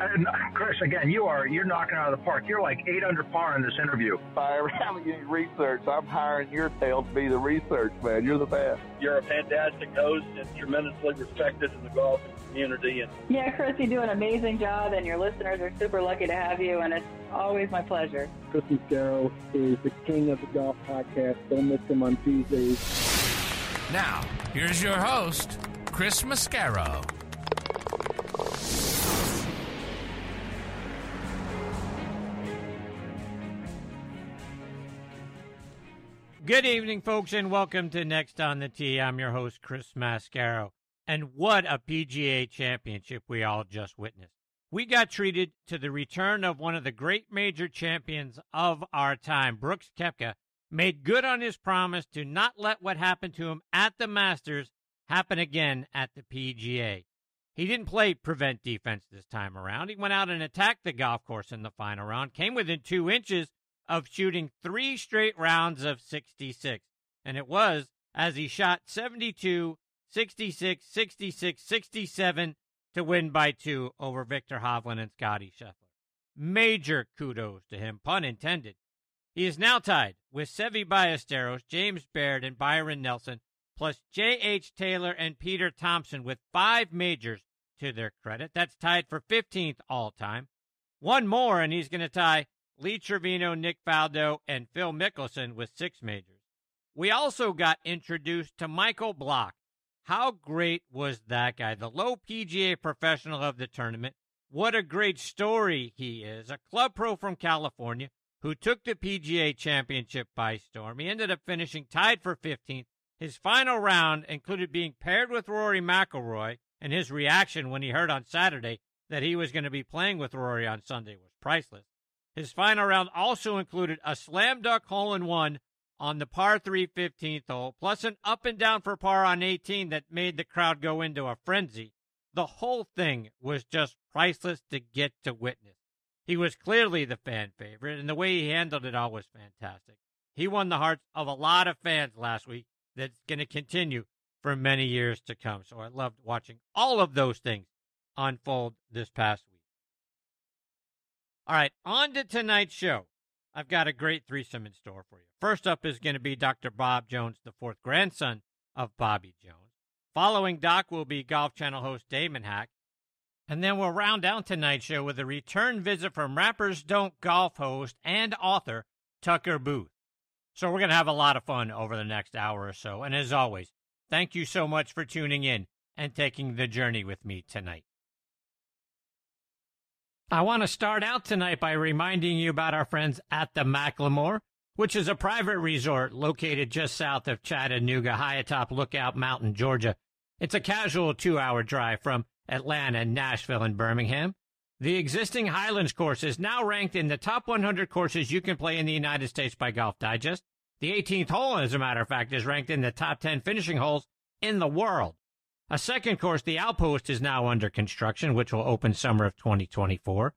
And Chris, again, you are you're knocking out of the park. You're like eight under par in this interview. If I ever have any research, I'm hiring your tail to be the research man. You're the best. You're a fantastic host and tremendously respected in the golf community. And yeah, Chris, you do an amazing job, and your listeners are super lucky to have you, and it's always my pleasure. Chris Mascaro is the king of the golf podcast. Don't miss him on Tuesdays. Now, here's your host, Chris Mascaro. Good evening, folks, and welcome to Next on the Tee. I'm your host, Chris Mascaro. And what a PGA championship we all just witnessed. We got treated to the return of one of the great major champions of our time. Brooks Koepka made good on his promise to not let what happened to him at the Masters happen again at the PGA. He didn't play prevent defense this time around. He went out and attacked the golf course in the final round, came within two inches of shooting three straight rounds of 66. And it was as he shot 72, 66, 66, 67 to win by two over Viktor Hovland and Scottie Scheffler. Major kudos to him, pun intended. He is now tied with Seve Ballesteros, James Braid, and Byron Nelson, plus J.H. Taylor and Peter Thomson with five majors to their credit. That's tied for 15th all time. One more, and he's going to tie Lee Trevino, Nick Faldo, and Phil Mickelson with six majors. We also got introduced to Michael Block. How great was that guy? The low PGA professional of the tournament. What a great story he is. A club pro from California who took the PGA championship by storm. He ended up finishing tied for 15th. His final round included being paired with Rory McIlroy, and his reaction when he heard on Saturday that he was going to be playing with Rory on Sunday was priceless. His final round also included a slam dunk hole in one on the par 3 15th hole, plus an up and down for par on 18 that made the crowd go into a frenzy. The whole thing was just priceless to get to witness. He was clearly the fan favorite, and the way he handled it all was fantastic. He won the hearts of a lot of fans last week that's going to continue for many years to come. So I loved watching all of those things unfold this past week. All right, on to tonight's show. I've got a great threesome in store for you. First up is going to be Dr. Bob Jones, the fourth grandson of Bobby Jones. Following Doc will be Golf Channel host Damon Hack. And then we'll round out tonight's show with a return visit from Rappers Don't Golf host and author Tucker Booth. So we're going to have a lot of fun over the next hour or so. And as always, thank you so much for tuning in and taking the journey with me tonight. I want to start out tonight by reminding you about our friends at the McLemore, which is a private resort located just south of Chattanooga, high atop Lookout Mountain, Georgia. It's a casual two hour drive from Atlanta, Nashville, and Birmingham. The existing Highlands course is now ranked in the top 100 courses you can play in the United States by Golf Digest. The 18th hole, as a matter of fact, is ranked in the top 10 finishing holes in the world. A second course, the Outpost, is now under construction, which will open summer of 2024.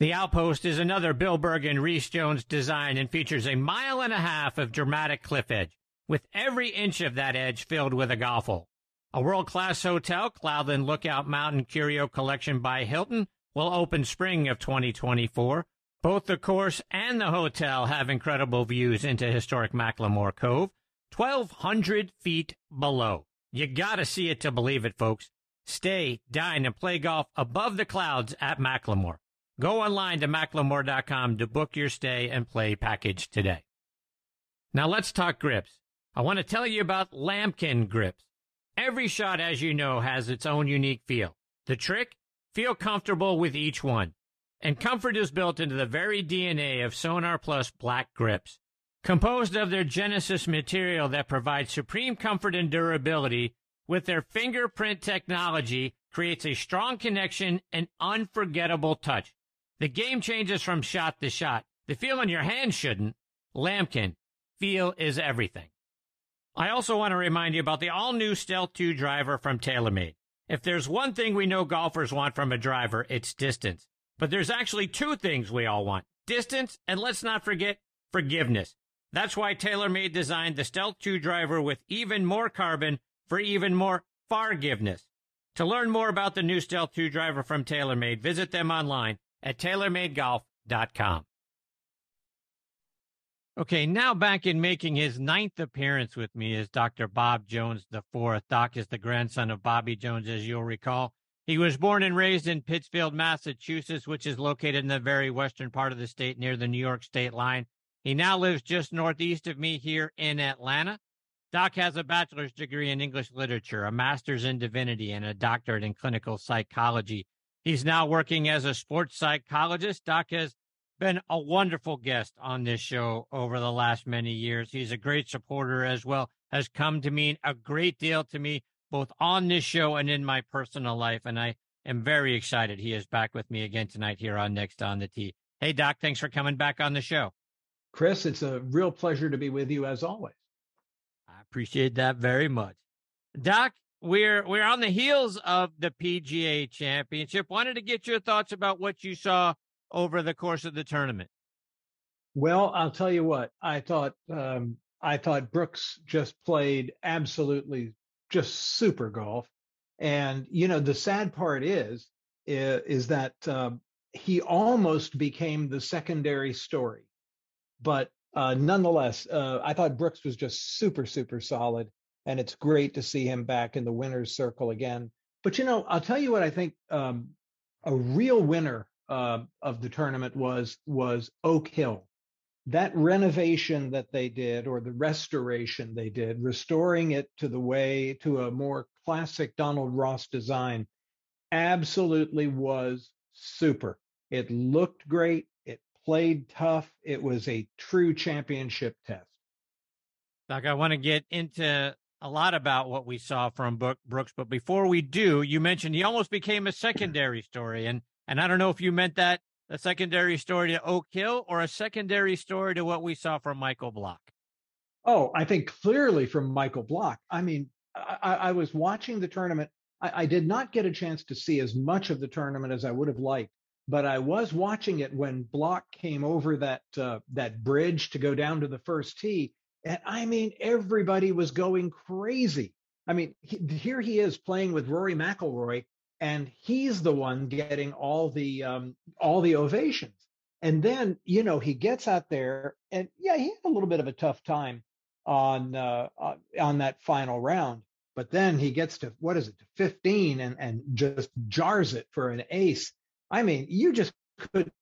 The Outpost is another Bill Berg and Rees Jones design and features a mile and a half of dramatic cliff edge, with every inch of that edge filled with a golf hole. A world-class hotel, Cloudland Lookout Mountain Curio Collection by Hilton, will open spring of 2024. Both the course and the hotel have incredible views into historic McLemore Cove, 1,200 feet below. You gotta see it to believe it, folks. Stay, dine, and play golf above the clouds at McLemore. Go online to mclemore.com to book your stay and play package today. Now let's talk grips. I want to tell you about Lamkin grips. Every shot, as you know, has its own unique feel. The trick? Feel comfortable with each one. And comfort is built into the very DNA of Sonar Plus black grips. Composed of their Genesis material that provides supreme comfort and durability, with their fingerprint technology, creates a strong connection and unforgettable touch. The game changes from shot to shot. The feel in your hand shouldn't. Lamkin, feel is everything. I also want to remind you about the all new Stealth 2 driver from TaylorMade. If there's one thing we know golfers want from a driver, it's distance. But there's actually two things we all want distance, and let's not forget forgiveness. That's why TaylorMade designed the Stealth 2 driver with even more carbon for even more forgiveness. To learn more about the new Stealth 2 driver from TaylorMade, visit them online at TaylorMadeGolf.com. Okay, now back in making his ninth appearance with me is Dr. Bob Jones IV. Doc is the grandson of Bobby Jones, as you'll recall. He was born and raised in Pittsfield, Massachusetts, which is located in the very western part of the state near the New York state line. He now lives just northeast of me here in Atlanta. Doc has a bachelor's degree in English literature, a master's in divinity, and a doctorate in clinical psychology. He's now working as a sports psychologist. Doc has been a wonderful guest on this show over the last many years. He's a great supporter as well, has come to mean a great deal to me, both on this show and in my personal life. And I am very excited he is back with me again tonight here on Next on the Tee. Hey, Doc, thanks for coming back on the show. Chris, it's a real pleasure to be with you as always. I appreciate that very much. Doc, we're we're on the heels of the PGA Championship. Wanted to get your thoughts about what you saw over the course of the tournament? Well, I'll tell you what. I thought um, I thought Brooks just played absolutely just super golf, and you know the sad part is is, is that um, he almost became the secondary story, but uh, nonetheless, uh, I thought Brooks was just super super solid, and it's great to see him back in the winners' circle again. But you know, I'll tell you what I think um, a real winner uh, of the tournament was was Oak Hill. That renovation that they did, or the restoration they did, restoring it to the way to a more classic Donald Ross design, absolutely was super. It looked great. Played tough. It was a true championship test. Doc, I want to get into a lot about what we saw from Brooks, but before we do, you mentioned he almost became a secondary story, and and I don't know if you meant that a secondary story to Oak Hill or a secondary story to what we saw from Michael Block. Oh, I think clearly from Michael Block. I mean, I, I was watching the tournament. I, I, did not get a chance to see as much of the tournament as I would have liked, but I was watching it when Block came over that uh, that bridge to go down to the first tee, and I mean, everybody was going crazy. I mean, he, here he is playing with Rory McIlroy, and he's the one getting all the um, all the ovations. And then you know he gets out there, and yeah, he had a little bit of a tough time on uh, on that final round. But then he gets to what is it, to 15, and and just jars it for an ace. I mean, you just couldn't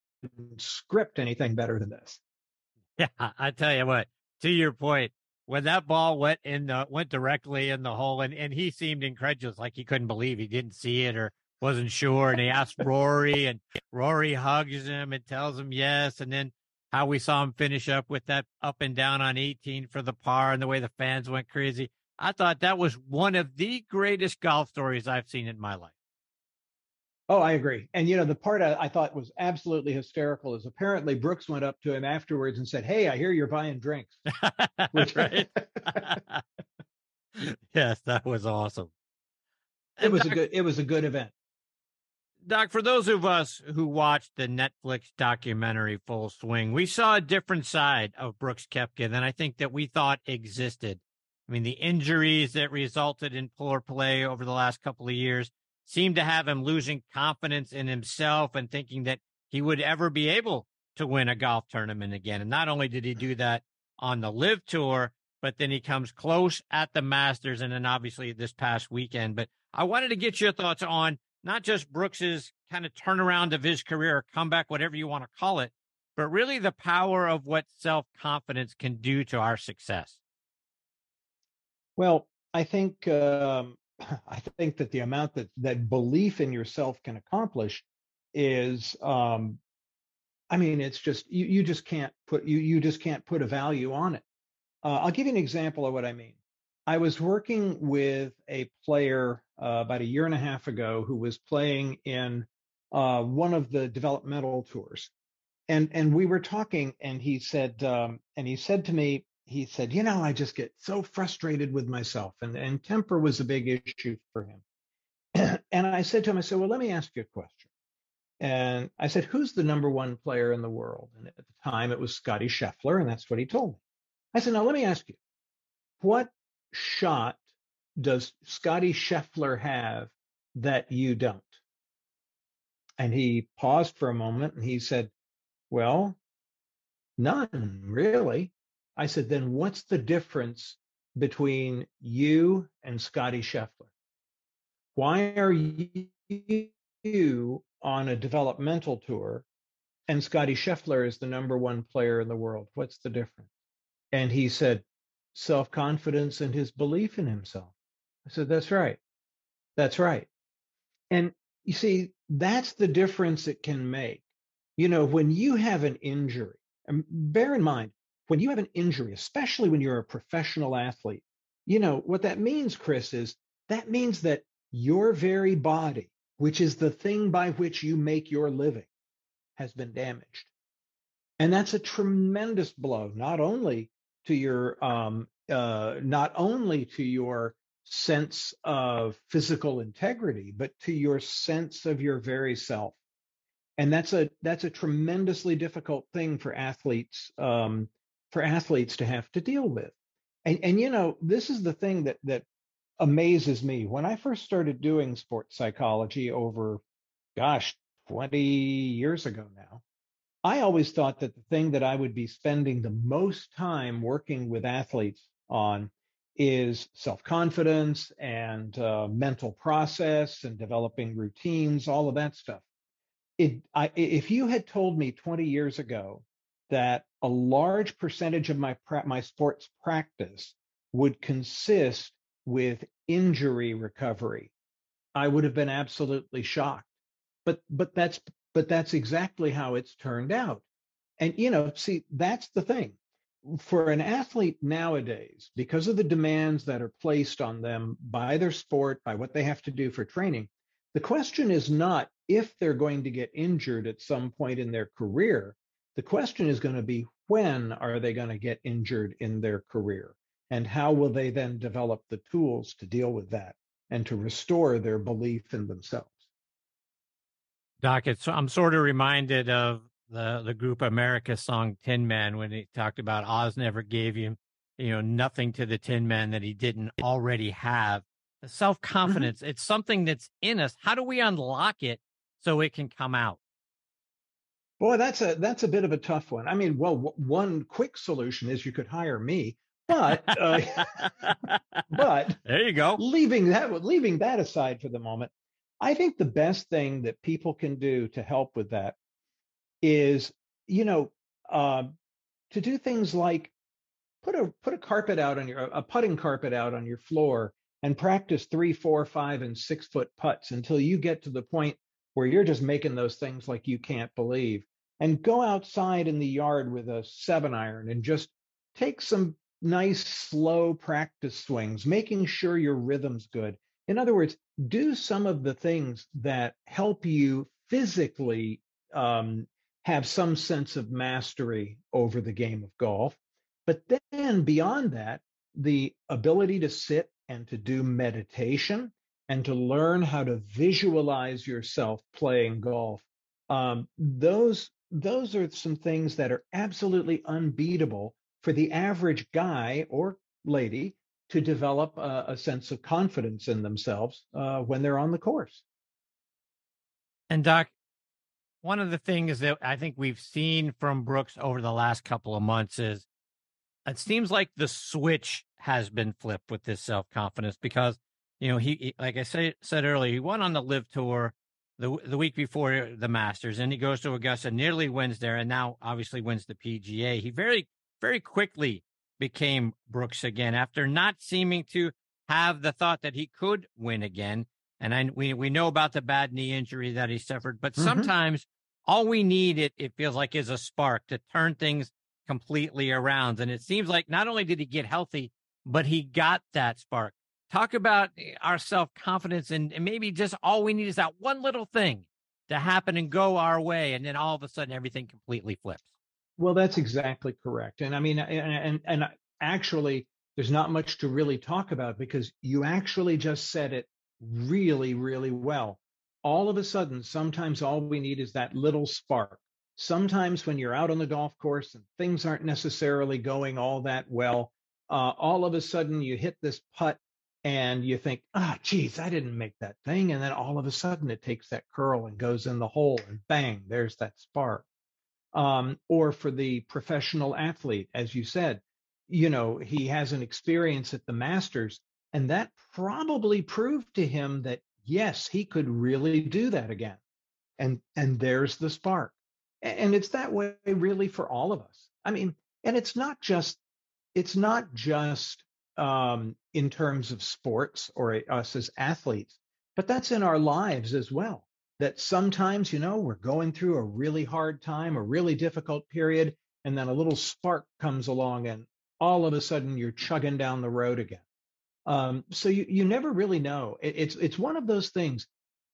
script anything better than this. Yeah, I tell you what. To your point, when that ball went in the went directly in the hole and, and he seemed incredulous like he couldn't believe he didn't see it or wasn't sure and he asked rory and rory hugs him and tells him yes and then how we saw him finish up with that up and down on 18 for the par and the way the fans went crazy i thought that was one of the greatest golf stories i've seen in my life Oh, I agree. And you know, the part I, I, thought was absolutely hysterical is apparently Brooks went up to him afterwards and said, "Hey, I hear you're buying drinks." Which, right? yes, that was awesome. It was Doc, a good. It was a good event. Doc, for those of us who watched the Netflix documentary Full Swing, we saw a different side of Brooks Koepka than I think that we thought existed. I mean, the injuries that resulted in poor play over the last couple of years seemed to have him losing confidence in himself and thinking that he would ever be able to win a golf tournament again. And not only did he do that on the LIV tour, but then he comes close at the Masters and then obviously this past weekend. But I wanted to get your thoughts on not just Brooks's kind of turnaround of his career, comeback, whatever you want to call it, but really the power of what self confidence can do to our success. Well, I think um, I think that the amount that that belief in yourself can accomplish is, um, I mean, it's just you you just can't put you you just can't put a value on it. Uh, I'll give you an example of what I mean. I was working with a player uh, about a year and a half ago who was playing in uh, one of the developmental tours, and and we were talking, and he said, um, and he said to me, he said, you know, I just get so frustrated with myself, and and temper was a big issue for him. and I said to him, I said, well, let me ask you a question. And I said, who's the number one player in the world? And at the time, it was Scottie Scheffler, and that's what he told me. I said, now let me ask you, what shot does Scottie Scheffler have that you don't? And he paused for a moment and he said, Well, none really. I said, Then what's the difference between you and Scottie Scheffler? Why are you on a developmental tour and Scottie Scheffler is the number one player in the world? What's the difference? And he said, self confidence and his belief in himself. I said, That's right. That's right. And you see, that's the difference it can make. You know, when you have an injury, and bear in mind, when you have an injury, especially when you're a professional athlete, you know, what that means, Chris, is that means that your very body, which is the thing by which you make your living, has been damaged. And that's a tremendous blow, not only to your um, uh, not only to your sense of physical integrity, but to your sense of your very self. And that's a that's a tremendously difficult thing for athletes um, for athletes to have to deal with. And and you know this is the thing that that amazes me. When I first started doing sports psychology over, gosh, 20 years ago now, I always thought that the thing that I would be spending the most time working with athletes on is self confidence and uh, mental process and developing routines, all of that stuff. It, I, if you had told me 20 years ago that a large percentage of my my sports practice would consist with injury recovery, I would have been absolutely shocked. But but that's but that's exactly how it's turned out. And, you know, see, that's the thing. For an athlete nowadays, because of the demands that are placed on them by their sport, by what they have to do for training, the question is not if they're going to get injured at some point in their career. The question is going to be when are they going to get injured in their career? And how will they then develop the tools to deal with that and to restore their belief in themselves? Doc, it's, I'm sort of reminded of the the group America song Tin Man when he talked about Oz never gave you, you know, nothing to the Tin Man that he didn't already have. Self confidence, mm-hmm. it's something that's in us. How do we unlock it so it can come out? Boy, that's a that's a bit of a tough one. I mean, well, w- one quick solution is you could hire me, but uh, but there you go. Leaving that leaving that aside for the moment, I think the best thing that people can do to help with that is, you know, uh, to do things like put a put a carpet out on your a putting carpet out on your floor and practice three, four, five, and six foot putts until you get to the point where you're just making those things like you can't believe. And go outside in the yard with a seven iron and just take some nice slow practice swings, making sure your rhythm's good. In other words, do some of the things that help you physically um, have some sense of mastery over the game of golf. But then beyond that, the ability to sit and to do meditation and to learn how to visualize yourself playing golf. Um, those those are some things that are absolutely unbeatable for the average guy or lady to develop a, a sense of confidence in themselves uh, when they're on the course. And Doc, one of the things that I think we've seen from Brooks over the last couple of months is it seems like the switch has been flipped with this self confidence because you know he, he, like I said said earlier he went on the LIV tour the the week before the Masters, and he goes to Augusta, nearly wins there, and now obviously wins the PGA. He very very quickly became Brooks again after not seeming to have the thought that he could win again. And I, we we know about the bad knee injury that he suffered, but mm-hmm. sometimes all we need it it feels like is a spark to turn things completely around. And it seems like not only did he get healthy, but he got that spark. Talk about our self confidence and, and maybe just all we need is that one little thing to happen and go our way, and then all of a sudden everything completely flips. Well, that's exactly correct. And I mean, and, and, and actually, there's not much to really talk about because you actually just said it really, really well. All of a sudden, sometimes all we need is that little spark. Sometimes when you're out on the golf course and things aren't necessarily going all that well, uh, all of a sudden you hit this putt and you think, ah, oh, geez, I didn't make that thing. And then all of a sudden it takes that curl and goes in the hole and bang, there's that spark. Um, or for the professional athlete, as you said, you know, he has an experience at the Masters, and that probably proved to him that yes, he could really do that again. And and there's the spark. And it's that way really for all of us. I mean, and it's not just it's not just um, in terms of sports or us as athletes, but that's in our lives as well. That sometimes, you know, we're going through a really hard time, a really difficult period, and then a little spark comes along and all of a sudden you're chugging down the road again. Um, so you, you never really know. It, it's it's one of those things.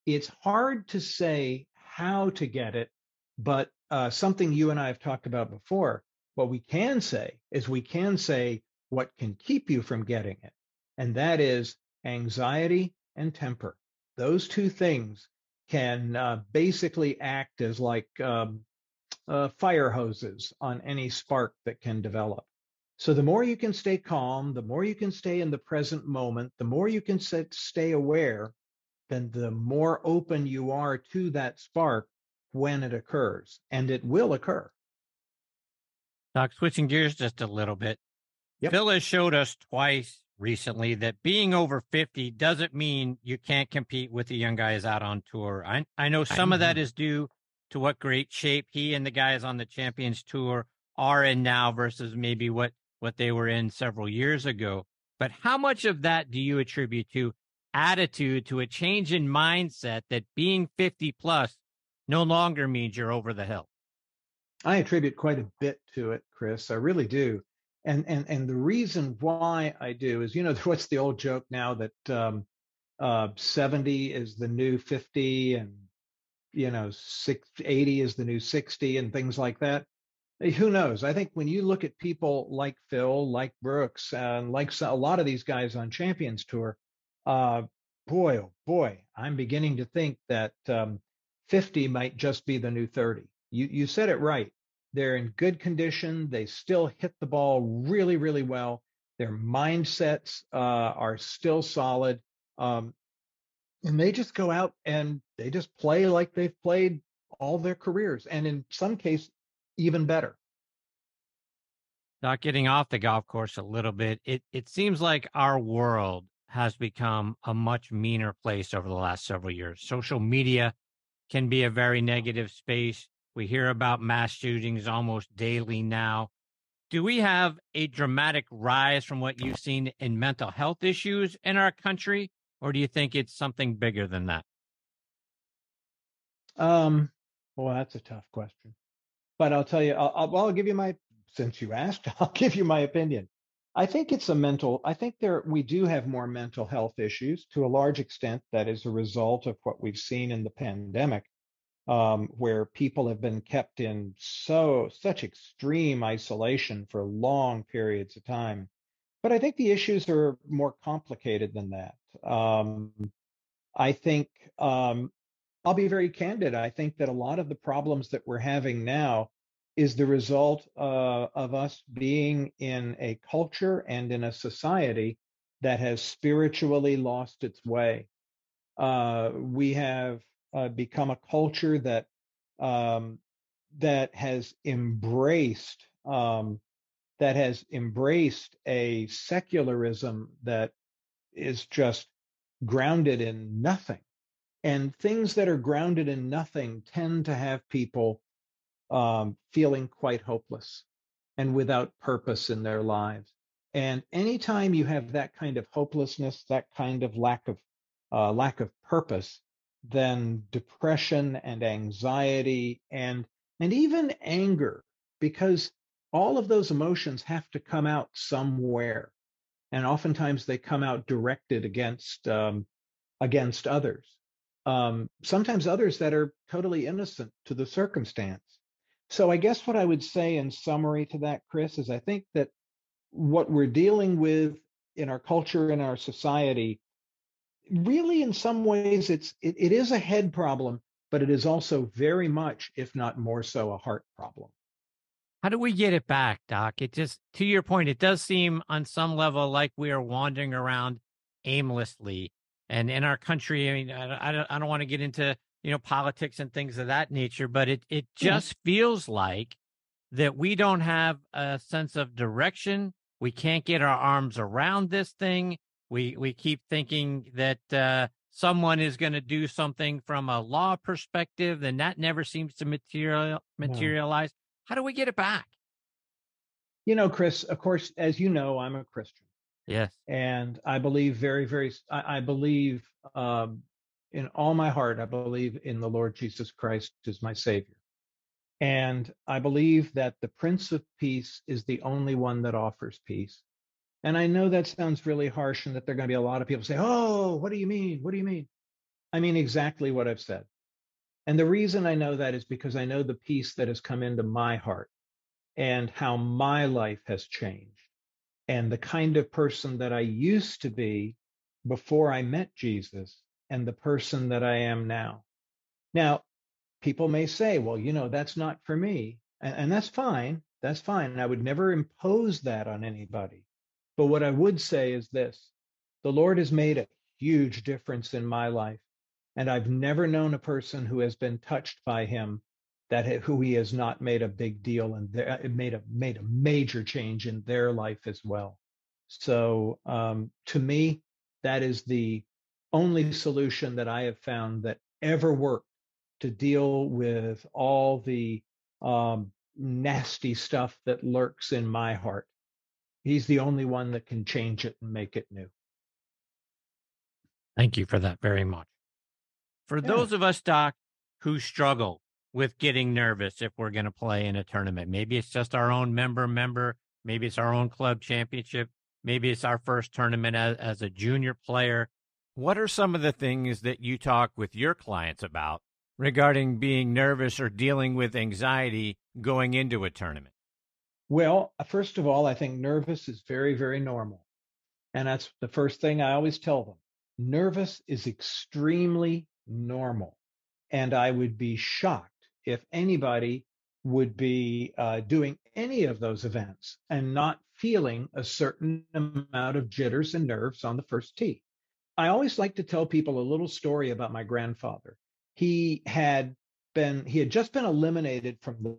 It's hard to say how to get it, but uh, something you and I have talked about before. What we can say is we can say what can keep you from getting it, and that is anxiety and temper. Those two things can uh, basically act as like um, uh, fire hoses on any spark that can develop. So the more you can stay calm, the more you can stay in the present moment, the more you can stay aware, then the more open you are to that spark when it occurs, and it will occur. Doc, switching gears just a little bit. Yep. Phil has showed us twice recently that being over 50 doesn't mean you can't compete with the young guys out on tour. I, I know some I of that is due to what great shape he and the guys on the Champions Tour are in now versus maybe what what they were in several years ago. But how much of that do you attribute to attitude, to a change in mindset that being 50 plus no longer means you're over the hill? I attribute quite a bit to it, Chris. I really do. And and and the reason why I do is, you know, what's the old joke now that um, uh, 70 is the new 50 and you know 80 is the new 60 and things like that who knows? I think when you look at people like Phil, like Brooks, and like a lot of these guys on Champions Tour, uh, boy, oh boy, I'm beginning to think that um, 50 might just be the new 30. You you said it right. They're in good condition. They still hit the ball really, really well. Their mindsets uh, are still solid, um, and they just go out and they just play like they've played all their careers, and in some case, even better. Not getting off the golf course a little bit, it, it seems like our world has become a much meaner place over the last several years. Social media can be a very negative space. We hear about mass shootings almost daily now. Do we have a dramatic rise from what you've seen in mental health issues in our country, or do you think it's something bigger than that? Um, well, that's a tough question. But I'll tell you, I'll, I'll give you my, since you asked, I'll give you my opinion. I think it's a mental, I think there, we do have more mental health issues to a large extent that is a result of what we've seen in the pandemic, um, where people have been kept in so, such extreme isolation for long periods of time. But I think the issues are more complicated than that. Um, I think um, I'll be very candid. I think that a lot of the problems that we're having now is the result uh, of us being in a culture and in a society that has spiritually lost its way. Uh, we have uh, become a culture that um, that has embraced um, that has embraced a secularism that is just grounded in nothing And things that are grounded in nothing tend to have people um, feeling quite hopeless and without purpose in their lives. And anytime you have that kind of hopelessness, that kind of lack of uh, lack of purpose, then depression and anxiety and and even anger, because all of those emotions have to come out somewhere, and oftentimes they come out directed against um, against others. Um, sometimes others that are totally innocent to the circumstance. So I guess what I would say in summary to that, Chris, is I think that what we're dealing with in our culture in our society, really in some ways it's it, it is a head problem, but it is also very much, if not more so, a heart problem. How do we get it back, Doc? It just, to your point, it does seem on some level like we are wandering around aimlessly. And in our country, I mean, I, I don't, I don't want to get into you know, politics and things of that nature, but it, it mm-hmm. just feels like that we don't have a sense of direction. We can't get our arms around this thing. We, we keep thinking that, uh, someone is going to do something from a law perspective, and that never seems to material, materialize. No. How do we get it back? You know, Chris, of course, as you know, I'm a Christian. Yes. And I believe very, very, I, I believe um, in all my heart, I believe in the Lord Jesus Christ as my Savior. And I believe that the Prince of Peace is the only one that offers peace. And I know that sounds really harsh and that there are going to be a lot of people say, Oh, what do you mean? What do you mean? I mean exactly what I've said. And the reason I know that is because I know the peace that has come into my heart and how my life has changed and the kind of person that I used to be before I met Jesus and the person that I am now. Now, people may say, well, you know, that's not for me. And, and that's fine. That's fine. And I would never impose that on anybody. But what I would say is this the Lord has made a huge difference in my life. And I've never known a person who has been touched by him that who he has not made a big deal and it made a made a major change in their life as well. So um, to me, that is the only solution that I have found that ever worked to deal with all the um, nasty stuff that lurks in my heart. He's the only one that can change it and make it new. Thank you for that very much. For yeah. those of us, Doc, who struggle with getting nervous if we're going to play in a tournament, maybe it's just our own member member, maybe it's our own club championship, maybe it's our first tournament as, as a junior player. What are some of the things that you talk with your clients about regarding being nervous or dealing with anxiety going into a tournament? Well, uh, first of all, I think nervous is very, very normal. And that's the first thing I always tell them. Nervous is extremely normal. And I would be shocked if anybody would be uh, doing any of those events and not feeling a certain amount of jitters and nerves on the first tee. I always like to tell people a little story about my grandfather. He had been he had just been eliminated from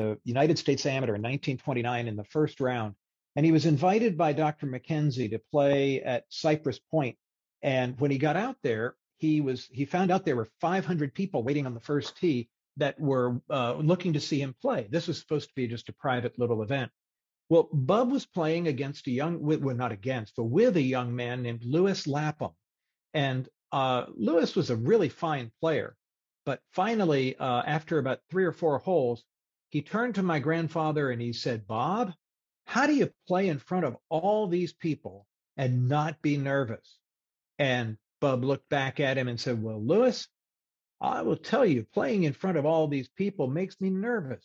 the, United States Amateur in 1929 in the first round, and he was invited by Dr. MacKenzie to play at Cypress Point. And when he got out there, he was he found out there were 500 people waiting on the first tee that were uh, looking to see him play. This was supposed to be just a private little event. Well, Bub was playing against a young, well, not against, but with a young man named Lewis Lapham. And uh, Lewis was a really fine player. But finally, uh, after about three or four holes, he turned to my grandfather and he said, Bob, how do you play in front of all these people and not be nervous? And Bub looked back at him and said, Well, Lewis, I will tell you, playing in front of all these people makes me nervous,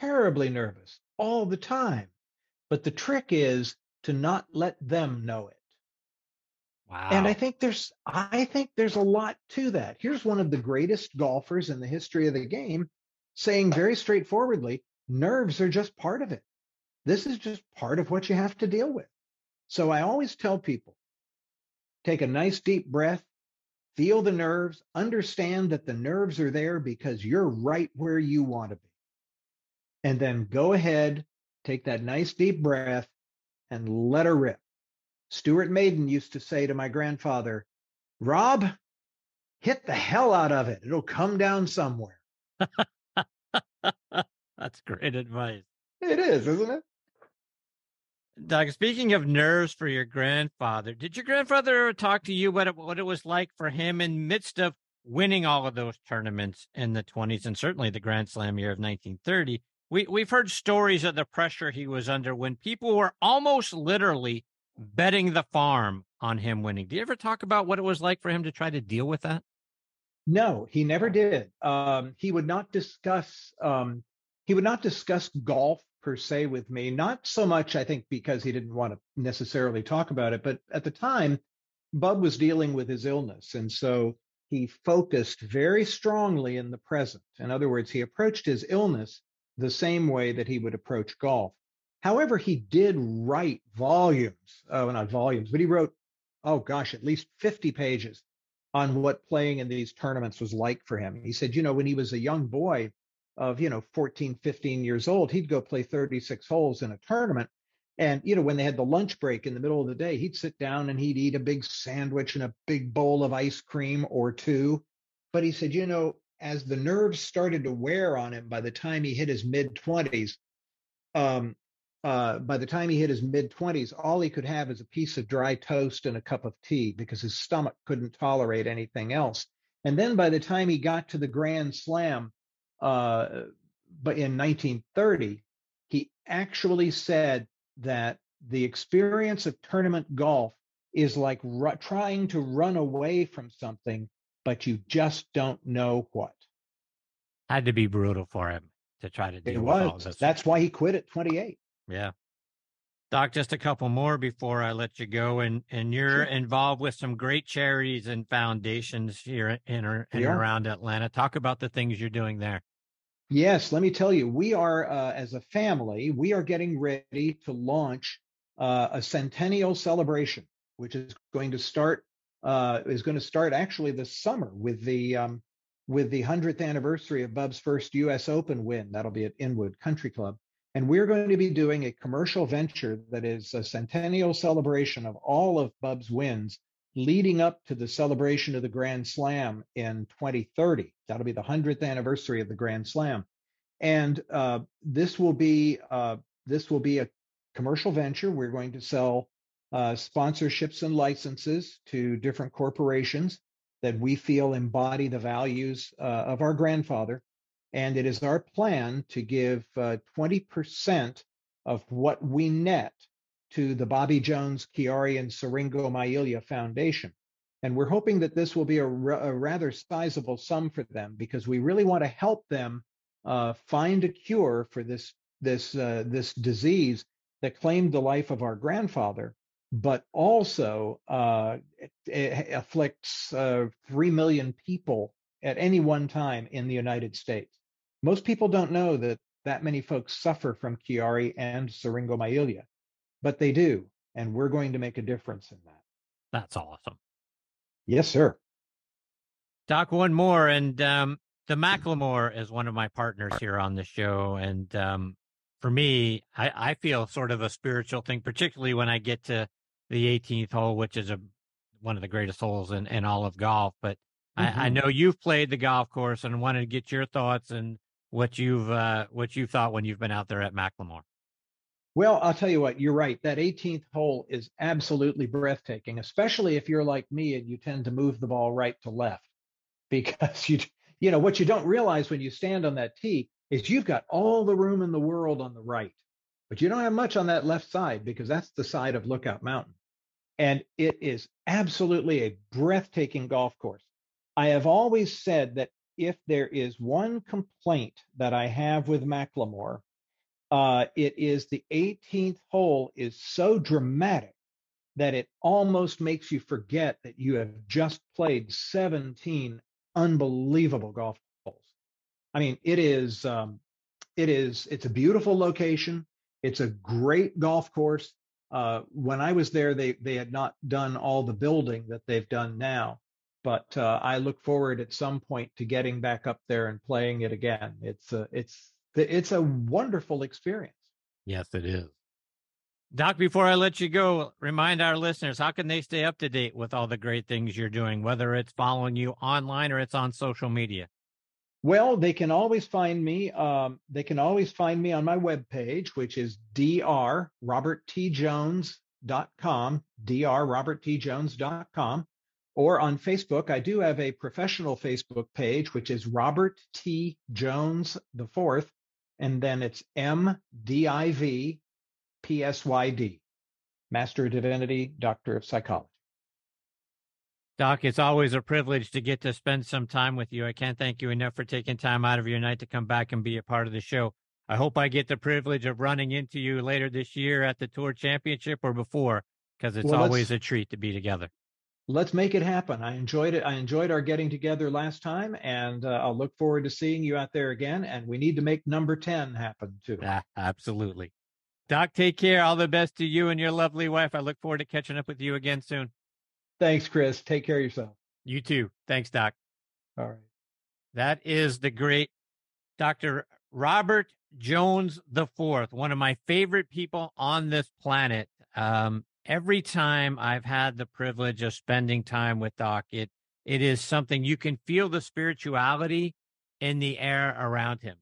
terribly nervous, all the time. But the trick is to not let them know it. Wow. And I think there's I think there's a lot to that. Here's one of the greatest golfers in the history of the game saying very straightforwardly, nerves are just part of it. This is just part of what you have to deal with. So I always tell people, take a nice deep breath, feel the nerves, understand that the nerves are there because you're right where you want to be. And then go ahead Take that nice deep breath and let her rip. Stewart Maiden used to say to my grandfather, Rob, hit the hell out of it. It'll come down somewhere. That's great advice. It is, isn't it? Doc, speaking of nerves for your grandfather, did your grandfather ever talk to you what it, what it was like for him in midst of winning all of those tournaments in the 20s and certainly the Grand Slam year of 1930? We, we've heard stories of the pressure he was under when people were almost literally betting the farm on him winning. Do you ever talk about what it was like for him to try to deal with that? No, he never did. Um, he would not discuss um, he would not discuss golf per se with me. Not so much, I think, because he didn't want to necessarily talk about it, but at the time, Bub was dealing with his illness, and so he focused very strongly in the present. In other words, he approached his illness the same way that he would approach golf. However, he did write volumes, oh, not volumes, but he wrote, oh gosh, at least 50 pages on what playing in these tournaments was like for him. He said, you know, when he was a young boy of, you know, 14, 15 years old, he'd go play 36 holes in a tournament. And, you know, when they had the lunch break in the middle of the day, he'd sit down and he'd eat a big sandwich and a big bowl of ice cream or two. But he said, you know, as the nerves started to wear on him by the time he hit his mid 20s, um, uh, by the time he hit his mid 20s, all he could have is a piece of dry toast and a cup of tea because his stomach couldn't tolerate anything else. And then by the time he got to the Grand Slam, uh, but in 1930, he actually said that the experience of tournament golf is like trying to run away from something, but you just don't know what. Had to be brutal for him to try to deal it with all this. That's why he quit at 28. Yeah. Doc, just a couple more before I let you go. And and you're Sure. involved with some great charities and foundations here in or in and around Atlanta. Talk about the things you're doing there. Yes, let me tell you, we are, uh, as a family, we are getting ready to launch uh, a centennial celebration, which is going to start uh, is going to start actually this summer with the um, with the hundredth anniversary of Bub's first U.S. Open win. That'll be at Inwood Country Club, and we're going to be doing a commercial venture that is a centennial celebration of all of Bub's wins leading up to the celebration of the Grand Slam in 2030. That'll be the 100th anniversary of the Grand Slam. And uh, this will be uh, this will be a commercial venture. We're going to sell uh, sponsorships and licenses to different corporations that we feel embody the values uh, of our grandfather. And it is our plan to give uh, 20% of what we net to the Bobby Jones, Chiari, and Syringomyelia Foundation. And we're hoping that this will be a, a rather sizable sum for them because we really want to help them uh, find a cure for this this uh, this disease that claimed the life of our grandfather, but also uh, it, it afflicts uh, three million people at any one time in the United States. Most people don't know that that many folks suffer from Chiari and Syringomyelia, but they do, and we're going to make a difference in that. That's awesome. Yes, sir. Doc, one more, and um, the McLemore is one of my partners here on the show, and um, for me, I, I feel sort of a spiritual thing, particularly when I get to the 18th hole, which is a one of the greatest holes in, in all of golf. But Mm-hmm. I, I know you've played the golf course, and wanted to get your thoughts and what you've uh, what you thought when you've been out there at McLemore. Well, I'll tell you what, you're right. That 18th hole is absolutely breathtaking, especially if you're like me and you tend to move the ball right to left. Because you you know what you don't realize when you stand on that tee is you've got all the room in the world on the right. But you don't have much on that left side because that's the side of Lookout Mountain. And it is absolutely a breathtaking golf course. I have always said that if there is one complaint that I have with McLemore, uh, it is the 18th hole is so dramatic that it almost makes you forget that you have just played 17 unbelievable golf holes. I mean, it is um, it is it's a beautiful location. It's a great golf course. Uh, when I was there, they they had not done all the building that they've done now, but uh, I look forward at some point to getting back up there and playing it again. It's a, it's it's a wonderful experience. Yes, it is. Doc, before I let you go, remind our listeners how can they stay up to date with all the great things you're doing, whether it's following you online or it's on social media? Well, they can always find me. Um, they can always find me on my webpage, which is drroberttjones.com, drroberttjones.com. Or on Facebook, I do have a professional Facebook page, which is Robert T. Jones the fourth, and then it's M D I V P S Y D, Master of Divinity, Doctor of Psychology. Doc, it's always a privilege to get to spend some time with you. I can't thank you enough for taking time out of your night to come back and be a part of the show. I hope I get the privilege of running into you later this year at the Tour Championship or before, because it's well, always a treat to be together let's make it happen. I enjoyed it. I enjoyed our getting together last time, and uh, I'll look forward to seeing you out there again. And we need to make number 10 happen too. Absolutely. Doc, take care. All the best to you and your lovely wife. I look forward to catching up with you again soon. Thanks, Chris. Take care of yourself. You too. Thanks, Doc. All right. That is the great Dr. Robert Jones the Fourth, one of my favorite people on this planet. Um, every time I've had the privilege of spending time with Doc, it it is something you can feel the spirituality in the air around him.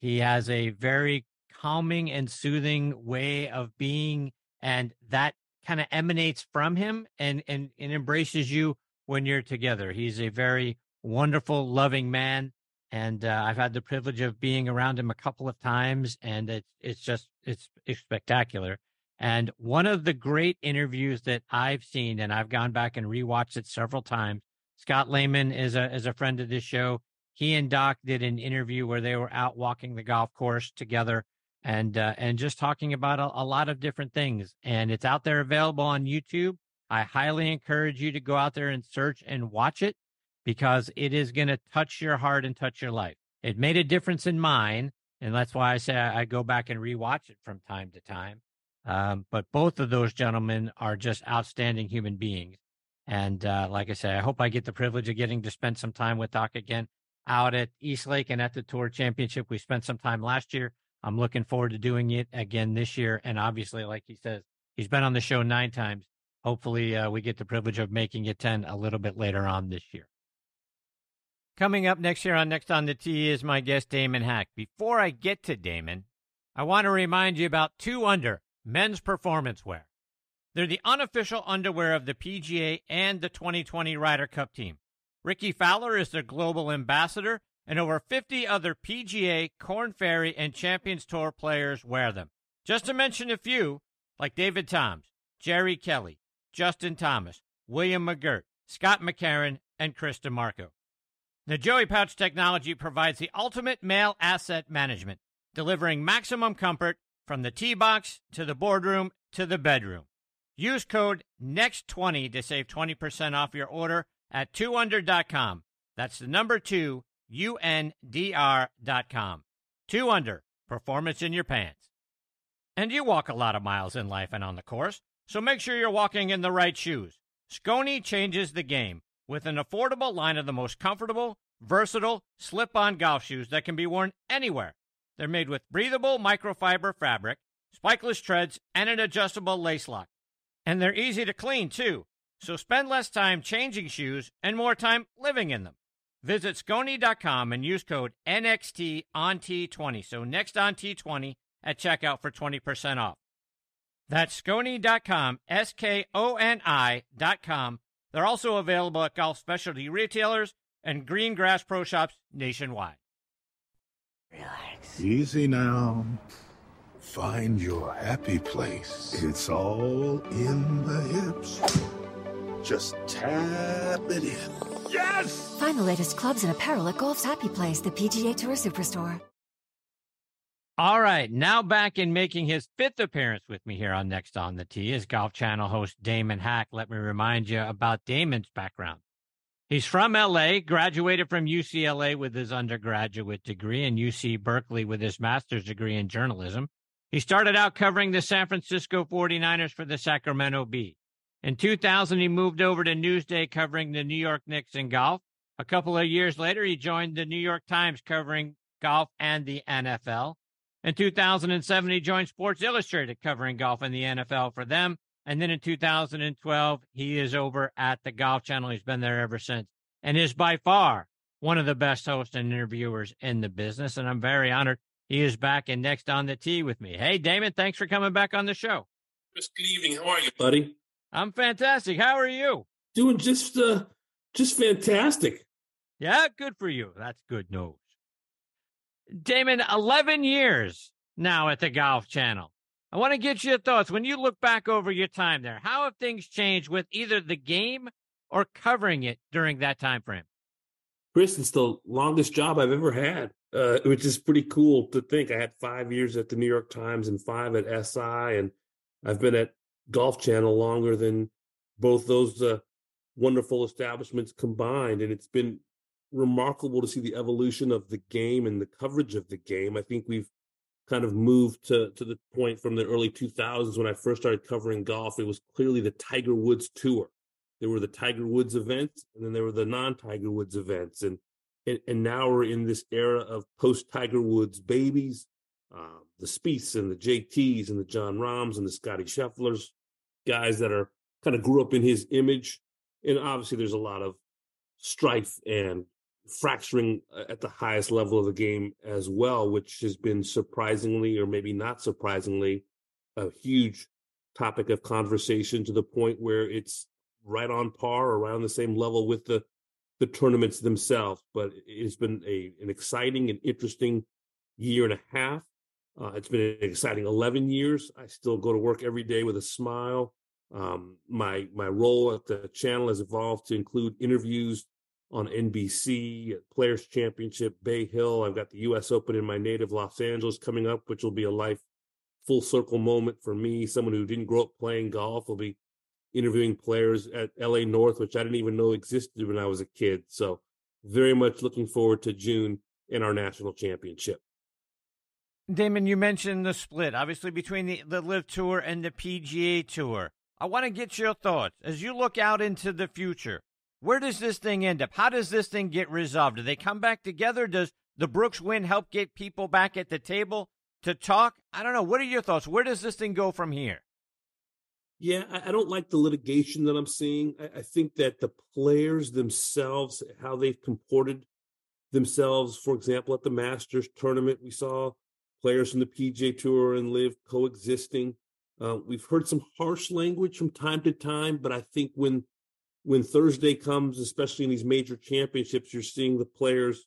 He has a very calming and soothing way of being, and that kind of emanates from him and, and and embraces you when you're together. He's a very wonderful, loving man, and uh, I've had the privilege of being around him a couple of times, and it's it's just it's, it's spectacular. And one of the great interviews that I've seen, and I've gone back and rewatched it several times. Scott Lehman is a is a friend of this show. He and Doc did an interview where they were out walking the golf course together and uh, and just talking about a, a lot of different things. And it's out there available on YouTube. I highly encourage you to go out there and search and watch it because it is going to touch your heart and touch your life. It made a difference in mine, and that's why I say I, I go back and rewatch it from time to time. Um, but both of those gentlemen are just outstanding human beings. And uh, like I say, I hope I get the privilege of getting to spend some time with Doc again out at East Lake and at the Tour Championship. We spent some time last year. I'm looking forward to doing it again this year. And obviously, like he says, he's been on the show nine times. Hopefully, uh, we get the privilege of making it 10 a little bit later on this year. Coming up next year on Next on the Tee is my guest, Damon Hack. Before I get to Damon, I want to remind you about Two Under men's performance wear. They're the unofficial underwear of the PGA and the 2020 Ryder Cup team. Rickie Fowler is their global ambassador, and over 50 other PGA, Korn Ferry, and Champions Tour players wear them. Just to mention a few, like David Toms, Jerry Kelly, Justin Thomas, William McGirt, Scott McCarron, and Chris DiMarco. The Joey Pouch technology provides the ultimate male asset management, delivering maximum comfort from the tee box to the boardroom to the bedroom. Use code NEXT20 to save 20% off your order at 2under.com. That's the number 2 UNDR.com. 2 Under, performance in your pants. And you walk a lot of miles in life and on the course, so make sure you're walking in the right shoes. Skoni changes the game with an affordable line of the most comfortable, versatile, slip on golf shoes that can be worn anywhere they're made with breathable microfiber fabric, spikeless treads, and an adjustable lace lock. And they're easy to clean, too. So spend less time changing shoes and more time living in them. Visit Skoni.com and use code NXT on T20. So next on T20 at checkout for 20% off. That's Skoni.com, S K O N I.com. They're also available at golf specialty retailers and green grass pro shops nationwide. Relax. Easy now. Find your happy place. It's all in the hips. Just tap it in. Yes! Find the latest clubs and apparel at Golf's Happy Place, the PGA Tour Superstore. All right, now back in making his fifth appearance with me here on Next on the Tee is Golf Channel host Damon Hack. Let me remind you about Damon's background. He's from LA, graduated from UCLA with his undergraduate degree and UC Berkeley with his master's degree in journalism. He started out covering the San Francisco 49ers for the Sacramento Bee. In 2000, he moved over to Newsday covering the New York Knicks and golf. A couple of years later, he joined the New York Times covering golf and the NFL. In 2007, he joined Sports Illustrated covering golf and the NFL for them. And then in 2012, he is over at the Golf Channel. He's been there ever since and is by far one of the best hosts and interviewers in the business. And I'm very honored he is back and next on the tee with me. Hey, Damon, thanks for coming back on the show. Chris, good evening. How are you, buddy? I'm fantastic. How are you? Doing just uh just fantastic. Yeah, good for you. That's good news. Damon, 11 years now at the Golf Channel. I want to get your thoughts. When you look back over your time there, how have things changed with either the game or covering it during that time frame? Chris, it's the longest job I've ever had, uh, which is pretty cool to think. I had five years at the New York Times and five at SI, and I've been at Golf Channel longer than both those uh, wonderful establishments combined. And it's been remarkable to see the evolution of the game and the coverage of the game. I think we've kind of moved to to the point from the early 2000s when I first started covering golf. It was clearly the Tiger Woods tour. There were the Tiger Woods events, and then there were the non-Tiger Woods events, and and, and now we're in this era of post Tiger Woods babies, uh, the Spieths and the JTs and the Jon Rahms and the Scottie Schefflers, guys that are kind of grew up in his image, and obviously there's a lot of strife and fracturing uh, at the highest level of the game as well, which has been surprisingly, or maybe not surprisingly, a huge topic of conversation to the point where it's right on par, around the same level with the the tournaments themselves. But it's been a an exciting and interesting year and a half. Uh, it's been an exciting 11 years. I still go to work every day with a smile. Um, my my role at the channel has evolved to include interviews on NBC, Players Championship, Bay Hill. I've got the U.S. Open in my native Los Angeles coming up, which will be a life full circle moment for me. Someone who didn't grow up playing golf will be interviewing players at LA North, which I didn't even know existed when I was a kid. So, very much looking forward to June and our national championship. Damon, you mentioned the split, obviously, between the, the LIV Tour and the PGA Tour. I want to get your thoughts as you look out into the future. Where does this thing end up? How does this thing get resolved? Do they come back together? Does the Brooks win help get people back at the table to talk? I don't know. What are your thoughts? Where does this thing go from here? Yeah, I, don't like the litigation that I'm seeing. I, think that the players themselves, how they've comported themselves, for example, at the Masters tournament, we saw players from the PGA Tour and LIV coexisting. Uh, we've heard some harsh language from time to time, but I think when when Thursday comes, especially in these major championships, you're seeing the players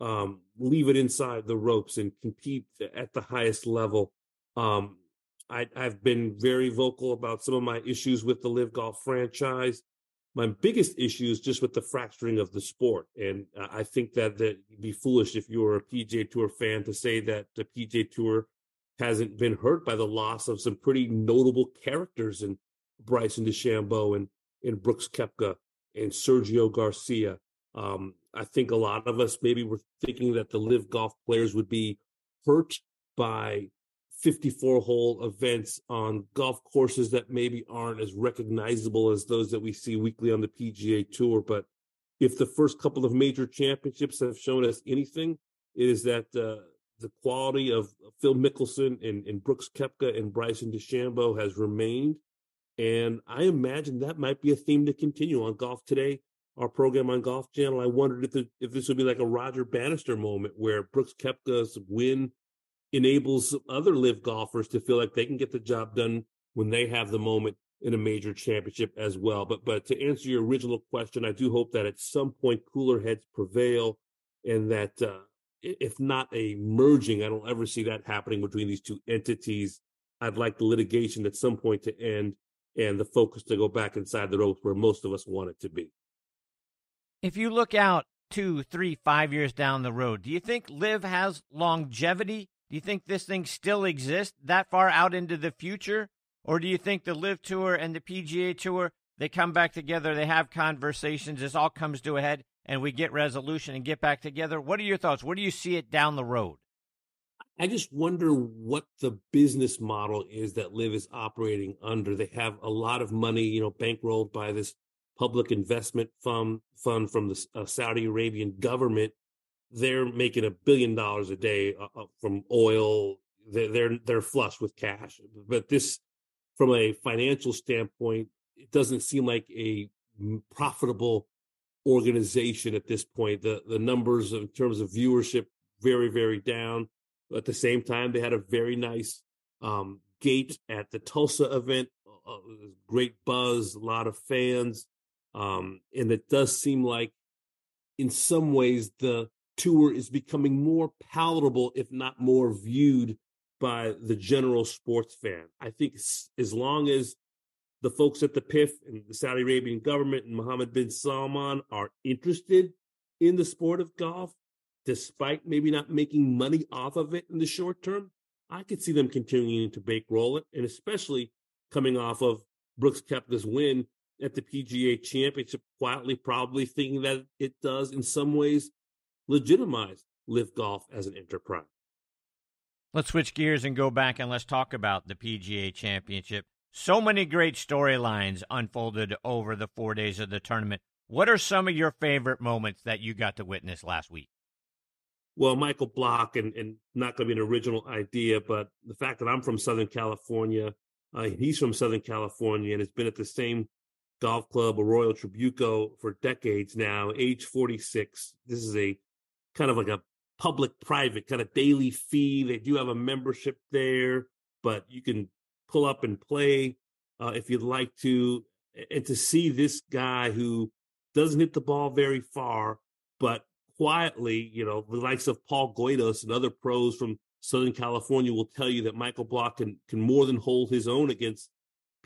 um, leave it inside the ropes and compete at the highest level. Um, I, have been very vocal about some of my issues with the LIV Golf franchise. My biggest issue is just with the fracturing of the sport, and I think that that would be foolish if you were a PGA Tour fan to say that the PGA Tour hasn't been hurt by the loss of some pretty notable characters in Bryson DeChambeau and in Brooks Koepka and Sergio Garcia. Um, I think a lot of us maybe were thinking that the LIV golf players would be hurt by 54 hole events on golf courses that maybe aren't as recognizable as those that we see weekly on the PGA Tour. But if the first couple of major championships have shown us anything, it is that uh, the quality of Phil Mickelson and, and Brooks Koepka and Bryson DeChambeau has remained. And I imagine that might be a theme to continue on Golf Today, our program on Golf Channel. I wondered if the, if this would be like a Roger Bannister moment where Brooks Koepka's win enables other LIV golfers to feel like they can get the job done when they have the moment in a major championship as well. But but to answer your original question, I do hope that at some point cooler heads prevail, and that uh, if not a merging, I don't ever see that happening between these two entities. I'd like the litigation at some point to end and the focus to go back inside the ropes where most of us want it to be. If you look out two, three, five years down the road, do you think LIV has longevity? Do you think this thing still exists that far out into the future? Or do you think the LIV Tour and the PGA Tour, they come back together, they have conversations, this all comes to a head, and we get resolution and get back together? What are your thoughts? Where do you see it down the road? I just wonder what the business model is that LIV is operating under. They have a lot of money, you know, bankrolled by this public investment fund fund from the uh, Saudi Arabian government. They're making a billion dollars a day uh, uh from oil, they're they're, they're flush with cash. But this, from a financial standpoint, it doesn't seem like a profitable organization at this point. The the numbers in terms of viewership very very down. At the same time, they had a very nice um, gate at the Tulsa event. Uh, great buzz, a lot of fans, um, and it does seem like, in some ways, the tour is becoming more palatable, if not more viewed by the general sports fan. I think as long as the folks at the PIF and the Saudi Arabian government and Mohammed bin Salman are interested in the sport of golf, despite maybe not making money off of it in the short term, I could see them continuing to bake roll it, and especially coming off of Brooks Koepka's win at the PGA Championship, quietly probably thinking that it does in some ways legitimize LIV Golf as an enterprise. Let's switch gears and go back and let's talk about the PGA Championship. So many great storylines unfolded over the four days of the tournament. What are some of your favorite moments that you got to witness last week? Well, Michael Block, and, and not going to be an original idea, but the fact that I'm from Southern California, uh, he's from Southern California and has been at the same golf club, Arroyo Trabuco, for decades now, age 46. This is a kind of like a public private kind of daily fee. They do have a membership there, but you can pull up and play uh, if you'd like to. And to see this guy who doesn't hit the ball very far, but quietly, you know, the likes of Paul Goydos and other pros from Southern California will tell you that Michael Block can, can more than hold his own against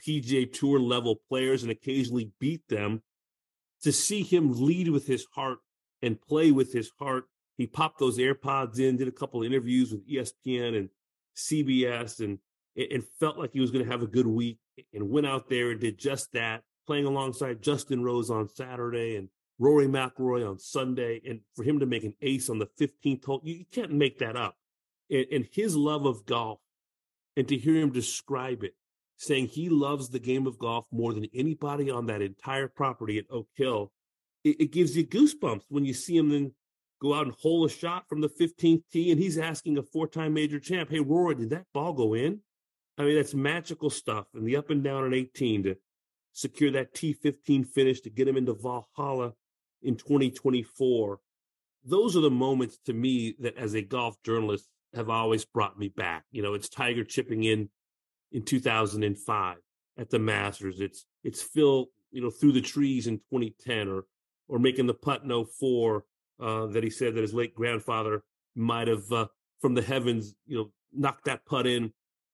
PGA Tour level players and occasionally beat them. To see him lead with his heart and play with his heart he popped those AirPods in, did a couple of interviews with ESPN and CBS, and and felt like he was going to have a good week, and went out there and did just that, playing alongside Justin Rose on Saturday and Rory McIlroy on Sunday, and for him to make an ace on the 15th hole, you, you can't make that up. And, and his love of golf, and to hear him describe it, saying he loves the game of golf more than anybody on that entire property at Oak Hill, it, it gives you goosebumps when you see him then go out and hole a shot from the 15th tee, and he's asking a four-time major champ, "Hey, Rory, did that ball go in?" I mean, that's magical stuff. And the up and down in 18 to secure that T15 finish to get him into Valhalla in 2024. Those are the moments to me that, as a golf journalist, have always brought me back. You know, it's Tiger chipping in in 2005 at the Masters. It's it's Phil, you know, through the trees in 2010, or or making the putt in 04 uh, that he said that his late grandfather might have uh, from the heavens, you know, knocked that putt in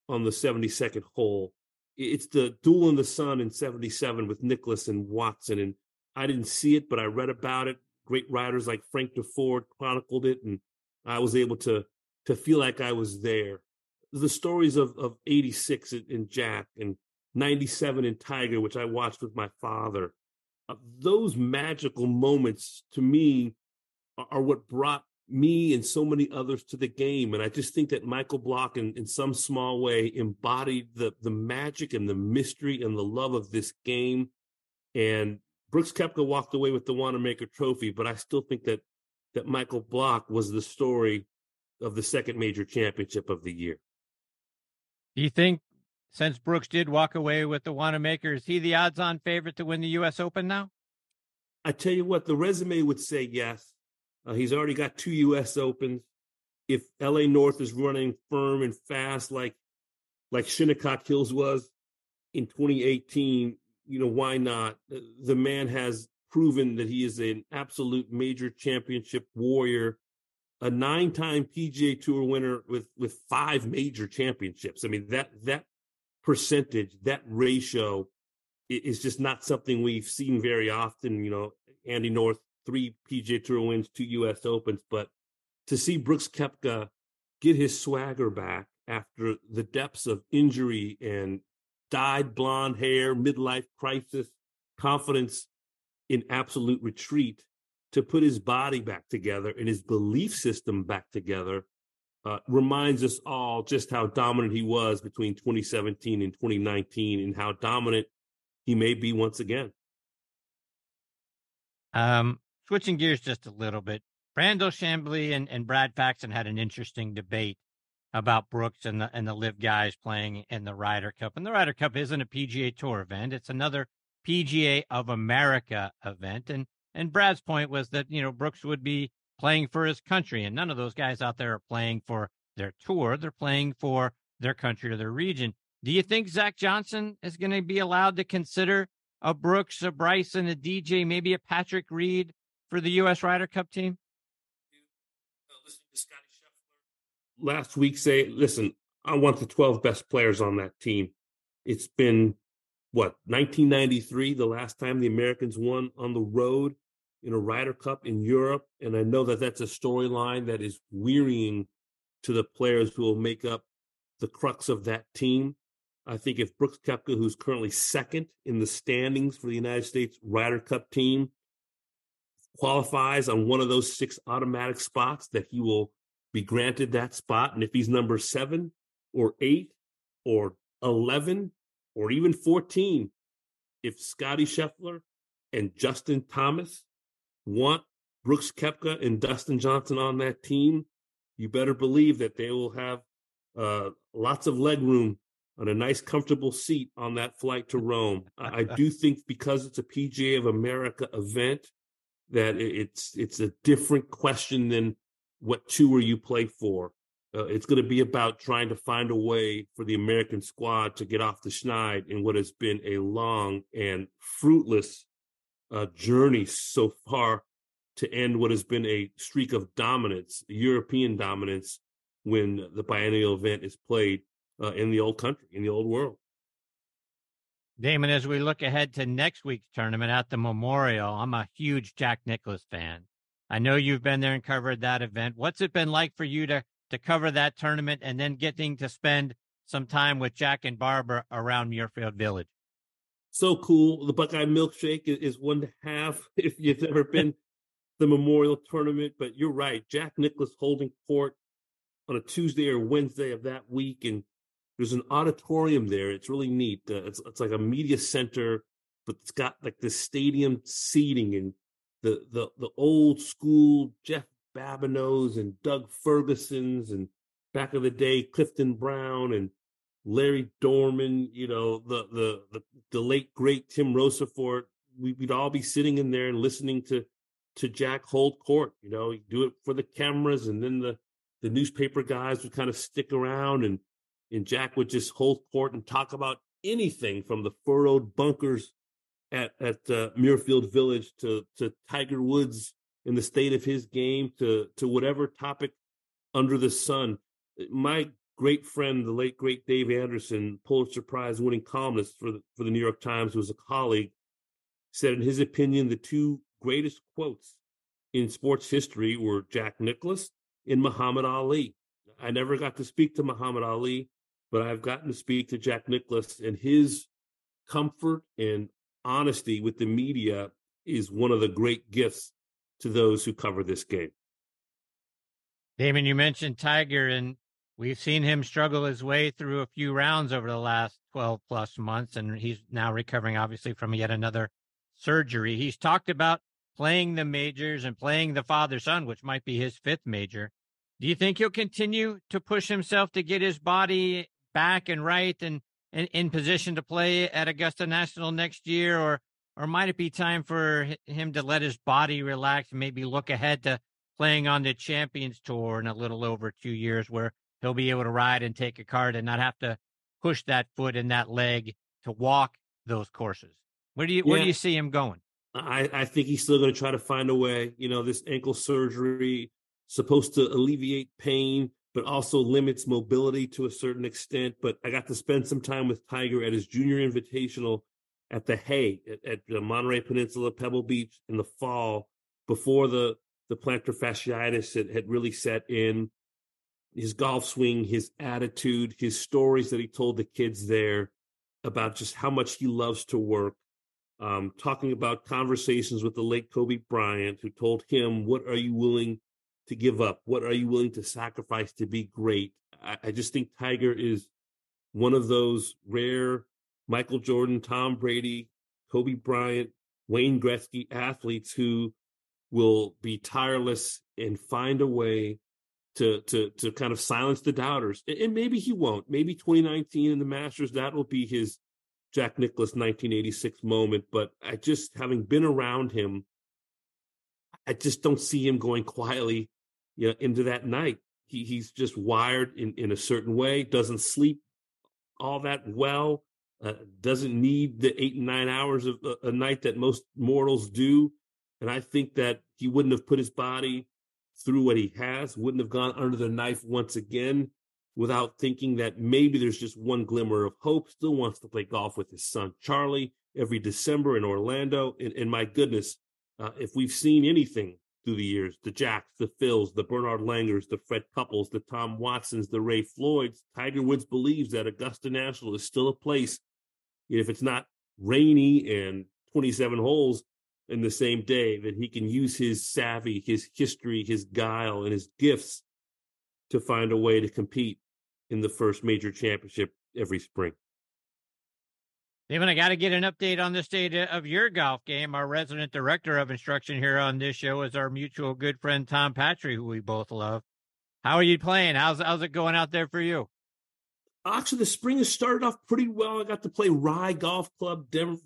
on the 72nd hole. It's the duel in the sun in 77 with Nicklaus and Watson. And I didn't see it, but I read about it. Great writers like Frank Deford chronicled it, and I was able to to feel like I was there. The stories of, of 86 in Jack and 97 in Tiger, which I watched with my father, uh, those magical moments to me are what brought me and so many others to the game. And I just think that Michael Block, in, in some small way, embodied the the magic and the mystery and the love of this game. And Brooks Koepka walked away with the Wanamaker Trophy, but I still think that that Michael Block was the story of the second major championship of the year. Do you think, since Brooks did walk away with the Wanamaker, is he the odds-on favorite to win the U.S. Open now? I tell you what, the resume would say yes. Uh, he's already got two U.S. Opens. If L.A. North is running firm and fast like like Shinnecock Hills was in 2018, you know why not? The man has proven that he is an absolute major championship warrior, a nine-time PGA Tour winner with with five major championships. I mean that that percentage, that ratio is just not something we've seen very often. You know, Andy North three PGA Tour wins, two U.S. Opens, but to see Brooks Koepka get his swagger back after the depths of injury and dyed blonde hair, midlife crisis, confidence in absolute retreat, to put his body back together and his belief system back together uh, reminds us all just how dominant he was between 2017 and 2019 and how dominant he may be once again. Um, switching gears just a little bit, Brandel Chamblee and, and Brad Faxon had an interesting debate about Brooks and the and the LIV guys playing in the Ryder Cup. And the Ryder Cup isn't a PGA Tour event; it's another PGA of America event. And and Brad's point was that you know Brooks would be playing for his country, and none of those guys out there are playing for their tour; they're playing for their country or their region. Do you think Zach Johnson is going to be allowed to consider a Brooks, a Bryson, a DJ, maybe a Patrick Reed for the U.S. Ryder Cup team? Last week, say, listen, I want the 12 best players on that team. It's been what 1993, the last time the Americans won on the road in a Ryder Cup in Europe, and I know that that's a storyline that is wearying to the players who will make up the crux of that team. I think if Brooks Koepka, who's currently second in the standings for the United States Ryder Cup team, qualifies on one of those six automatic spots, that he will be granted that spot. And if he's number seven or eight or 11 or even 14, if Scottie Scheffler and Justin Thomas want Brooks Koepka and Dustin Johnson on that team, you better believe that they will have uh, lots of leg room on a nice, comfortable seat on that flight to Rome. I do think because it's a PGA of America event, that it's it's a different question than what tour you play for. Uh, it's going to be about trying to find a way for the American squad to get off the schneid in what has been a long and fruitless uh, journey so far to end what has been a streak of dominance, European dominance, when the biennial event is played uh, in the old country, in the old world. Damon, as we look ahead to next week's tournament at the Memorial, I'm a huge Jack Nicklaus fan. I know you've been there and covered that event. What's it been like for you to to cover that tournament and then getting to spend some time with Jack and Barbara around Muirfield Village? So cool. The Buckeye Milkshake is one to have if you've ever been the Memorial Tournament. But you're right, Jack Nicklaus holding court on a Tuesday or Wednesday of that week, and there's an auditorium there. It's really neat. Uh, it's it's like a media center, but it's got like this stadium seating and the the the old school Jeff Babineaus and Doug Fergusons and back of the day Clifton Brown and Larry Dorman. You know the the the, the late great Tim Rosaforte. We, would all be sitting in there and listening to to Jack hold court. You know, do it for the cameras, and then the the newspaper guys would kind of stick around and and Jack would just hold court and talk about anything from the furrowed bunkers at at uh, Muirfield Village to to Tiger Woods in the state of his game to to whatever topic under the sun. My great friend, the late great Dave Anderson, Pulitzer Prize winning columnist for the for the New York Times, who was a colleague, said in his opinion the two greatest quotes in sports history were Jack Nicklaus and Muhammad Ali. I never got to speak to Muhammad Ali, but I've gotten to speak to Jack Nicklaus, and his comfort and honesty with the media is one of the great gifts to those who cover this game. Damon, you mentioned Tiger, and we've seen him struggle his way through a few rounds over the last 12 plus months, and he's now recovering, obviously, from yet another surgery. He's talked about playing the majors and playing the father son, which might be his fifth major. Do you think he'll continue to push himself to get his body back and right and, and in position to play at Augusta National next year, or or might it be time for him to let his body relax and maybe look ahead to playing on the Champions Tour in a little over two years, where he'll be able to ride and take a card and not have to push that foot and that leg to walk those courses? Where do you yeah. where do you see him going? I, I think he's still going to try to find a way. You know, this ankle surgery supposed to alleviate pain, but also limits mobility to a certain extent. But I got to spend some time with Tiger at his junior invitational at the Hay at, at the Monterey Peninsula, Pebble Beach in the fall before the, the plantar fasciitis had, had really set in. His golf swing, his attitude, his stories that he told the kids there about just how much he loves to work. Um, talking about conversations with the late Kobe Bryant, who told him, What are you willing to give up? What are you willing to sacrifice to be great? I, I just think Tiger is one of those rare Michael Jordan, Tom Brady, Kobe Bryant, Wayne Gretzky athletes who will be tireless and find a way to to to kind of silence the doubters. And maybe he won't. Maybe 2019 in the Masters that will be his Jack Nicklaus 1986 moment. But I just having been around him, I just don't see him going quietly, you know, into that night. He he's just wired in in a certain way. Doesn't sleep all that well. Uh, doesn't need the eight and nine hours of a, uh, a night that most mortals do. And I think that he wouldn't have put his body through what he has, wouldn't have gone under the knife once again without thinking that maybe there's just one glimmer of hope. Still wants to play golf with his son Charlie every December in Orlando. And, and my goodness, uh, if we've seen anything through the years, the Jacks, the Phils, the Bernard Langers, the Fred Couples, the Tom Watsons, the Ray Floyds, Tiger Woods believes that Augusta National is still a place. If it's not rainy and 27 holes, in the same day, that he can use his savvy, his history, his guile, and his gifts to find a way to compete in the first major championship every spring. David, I got to get an update on the state of your golf game. Our resident director of instruction here on this show is our mutual good friend Tom Patri, who we both love. How are you playing? How's how's it going out there for you? Actually, the spring has started off pretty well. I got to play Rye Golf Club, Dev-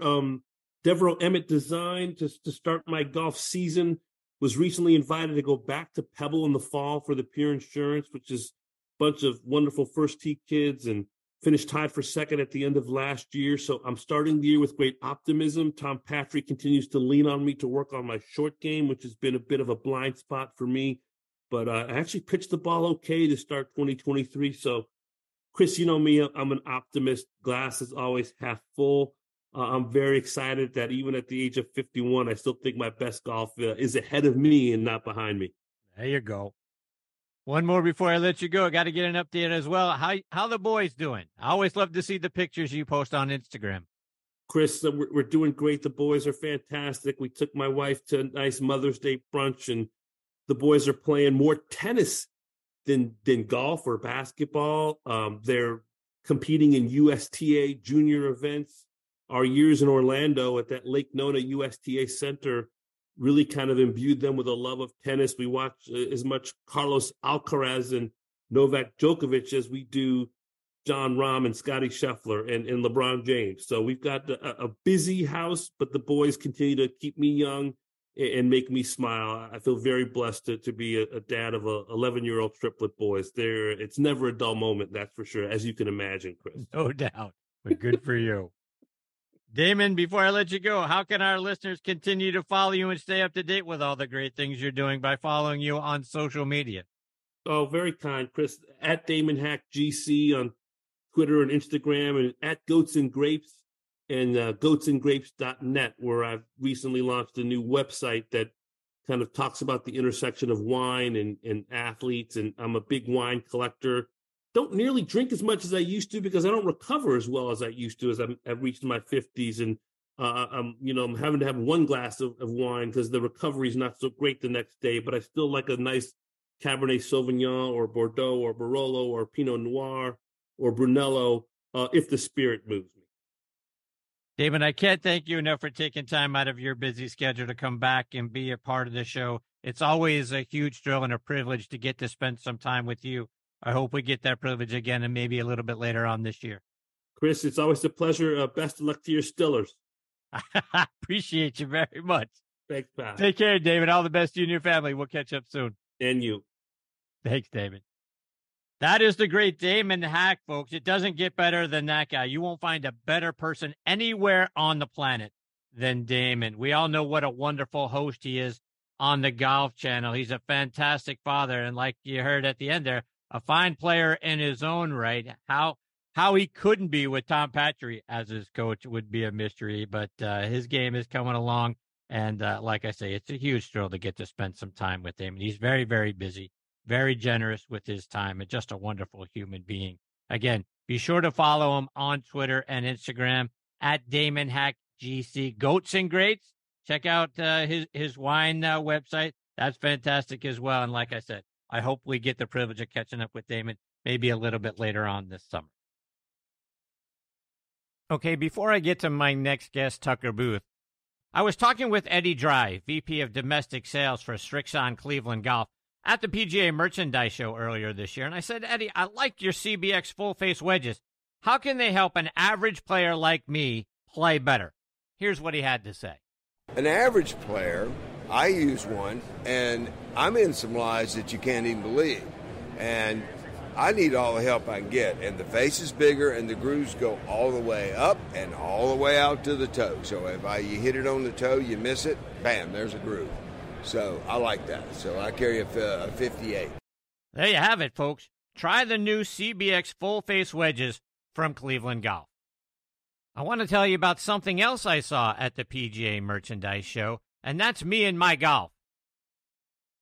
um, Devereux Emmet Design to, to start my golf season. Was recently invited to go back to Pebble in the fall for the Pure Insurance, which is a bunch of wonderful first tee kids and finished tied for second at the end of last year. So I'm starting the year with great optimism. Tom Patri continues to lean on me to work on my short game, which has been a bit of a blind spot for me. But uh, I actually pitched the ball okay to start 2023. So, Chris, you know me, I'm an optimist. Glass is always half full. Uh, I'm very excited that even at the age of 51, I still think my best golf uh, is ahead of me and not behind me. There you go. One more before I let you go. I got to get an update as well. How how the boys doing? I always love to see the pictures you post on Instagram. Chris, uh, we're, we're doing great. The boys are fantastic. We took my wife to a nice Mother's Day brunch, and the boys are playing more tennis than than golf or basketball. Um, they're competing in USTA junior events our years in Orlando at that Lake Nona USTA Center really kind of imbued them with a love of tennis. We watch uh, as much Carlos Alcaraz and Novak Djokovic as we do Jon Rahm and Scottie Scheffler and, and LeBron James. So we've got a, a busy house, but the boys continue to keep me young and make me smile. I feel very blessed to, to be a, a dad of a 11 year old triplet boys. There, it's never a dull moment, that's for sure, as you can imagine, Chris. No doubt. But good for you. Damon, before I let you go, how can our listeners continue to follow you and stay up to date with all the great things you're doing by following you on social media? Oh, very kind, Chris. At Damon Hack GC on Twitter and Instagram, and at Goats and Grapes and uh, goatsandgrapes.net, where I've recently launched a new website that kind of talks about the intersection of wine and, and athletes. And I'm a big wine collector don't nearly drink as much as I used to because I don't recover as well as I used to as I'm, I've reached my 50s. And, uh, I'm, you know, I'm having to have one glass of, of wine because the recovery is not so great the next day, but I still like a nice Cabernet Sauvignon or Bordeaux or Barolo or Pinot Noir or Brunello uh, if the spirit moves me. David, I can't thank you enough for taking time out of your busy schedule to come back and be a part of the show. It's always a huge thrill and a privilege to get to spend some time with you I hope we get that privilege again and maybe a little bit later on this year. Chris, it's always a pleasure. Uh, best of luck to your Stillers. I appreciate you very much. Thanks, pal. Take care, David. All the best to you and your family. We'll catch up soon. And you. Thanks, David. That is the great Damon Hack, folks. It doesn't get better than that guy. You won't find a better person anywhere on the planet than Damon. We all know what a wonderful host he is on the Golf Channel. He's a fantastic father. And like you heard at the end there, a fine player in his own right. How how he couldn't be with Tom Patri as his coach would be a mystery, but uh, his game is coming along. And uh, like I say, it's a huge thrill to get to spend some time with him. And he's very, very busy, very generous with his time, and just a wonderful human being. Again, be sure to follow him on Twitter and Instagram at Damon Hack GC Goats and Greats. Check out uh, his his wine uh, website. That's fantastic as well. And like I said, I hope we get the privilege of catching up with Damon maybe a little bit later on this summer. Okay, before I get to my next guest, Tucker Booth, I was talking with Eddie Dry, VP of Domestic Sales for Srixon Cleveland Golf. at the PGA Merchandise Show earlier this year, and I said, Eddie, I like your CBX full face wedges. How can they help an average player like me play better? Here's what he had to say. An average player, I use one, and I'm in some lies that you can't even believe. And I need all the help I can get. And the face is bigger, and the grooves go all the way up and all the way out to the toe. So if I, you hit it on the toe, you miss it, bam, there's a groove. So I like that. So I carry a, a 58. There you have it, folks. Try the new CBX full face wedges from Cleveland Golf. I want to tell you about something else I saw at the PGA Merchandise Show, and that's me and my golf.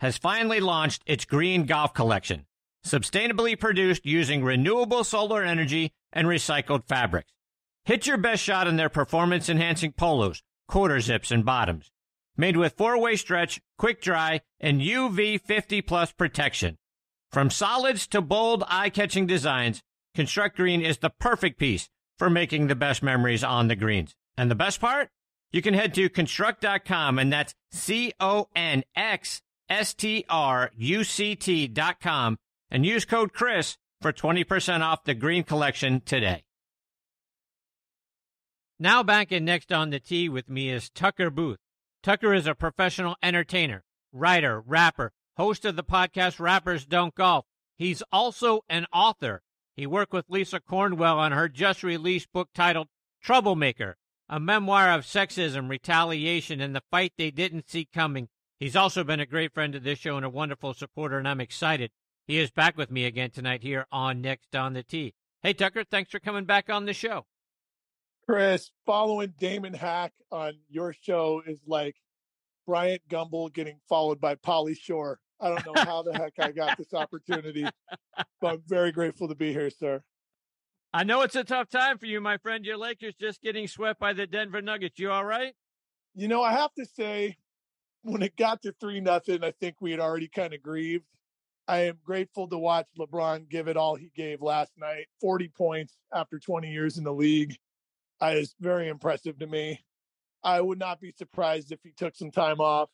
has finally launched its green golf collection, sustainably produced using renewable solar energy and recycled fabrics. Hit your best shot in their performance enhancing polos, quarter zips, and bottoms made with four-way stretch, quick dry, and UV 50 plus protection. From solids to bold, eye-catching designs, Conxstruct Green is the perfect piece for making the best memories on the greens. And the best part? You can head to conxstruct.com and that's C-O-N-X-S-T-R-U-C-T.com and use code Chris for 20% off the green collection today. Now back in next on the tee with me is Tucker Booth. Tucker is a professional entertainer, writer, rapper, host of the podcast Rappers Don't Golf. He's also an author. He worked with Lisa Cornwell on her just released book titled Troublemaker, a memoir of sexism, retaliation, and the fight they didn't see coming. He's also been a great friend of this show and a wonderful supporter, and I'm excited. He is back with me again tonight here on Next on the Tee. Hey, Tucker, thanks for coming back on the show. Chris, following Damon Hack on your show is like Bryant Gumbel getting followed by Pauly Shore. I don't know how the heck I got this opportunity, but I'm very grateful to be here, sir. I know it's a tough time for you, my friend. Your Lakers just getting swept by the Denver Nuggets. You all right? You know, I have to say, when it got to three nothing, I think we had already kind of grieved. I am grateful to watch LeBron give it all he gave last night. 40 points after 20 years in the league is very impressive to me. I would not be surprised if he took some time off.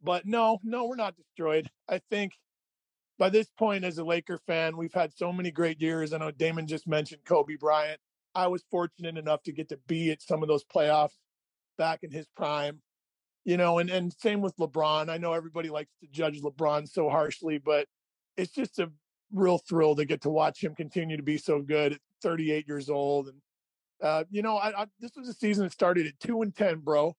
But no, no, we're not destroyed. I think by this point, as a Laker fan, we've had so many great years. I know Damon just mentioned Kobe Bryant. I was fortunate enough to get to be at some of those playoffs back in his prime. You know, and, and same with LeBron. I know everybody likes to judge LeBron so harshly, but it's just a real thrill to get to watch him continue to be so good at 38 years old and uh, you know, I, I, this was a season that started at two and ten, bro,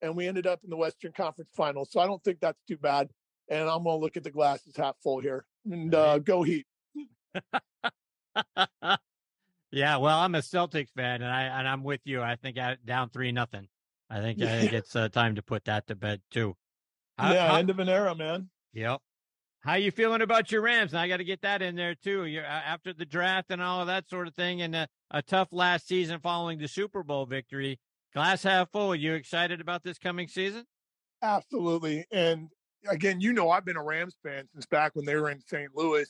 and we ended up in the Western Conference Finals. So I don't think that's too bad. And I'm gonna look at the glasses half full here and uh, go Heat. yeah, well, I'm a Celtics fan, and I and I'm with you. I think I, down three nothing. I think yeah. I think it's uh, time to put that to bed too. yeah, how, end of an era, man. Yep. How you feeling about your Rams? Now I got to get that in there too. You're after the draft and all of that sort of thing, and a, a tough last season following the Super Bowl victory. Glass half full. Are you excited about this coming season? Absolutely. And again, you know, I've been a Rams fan since back when they were in St. Louis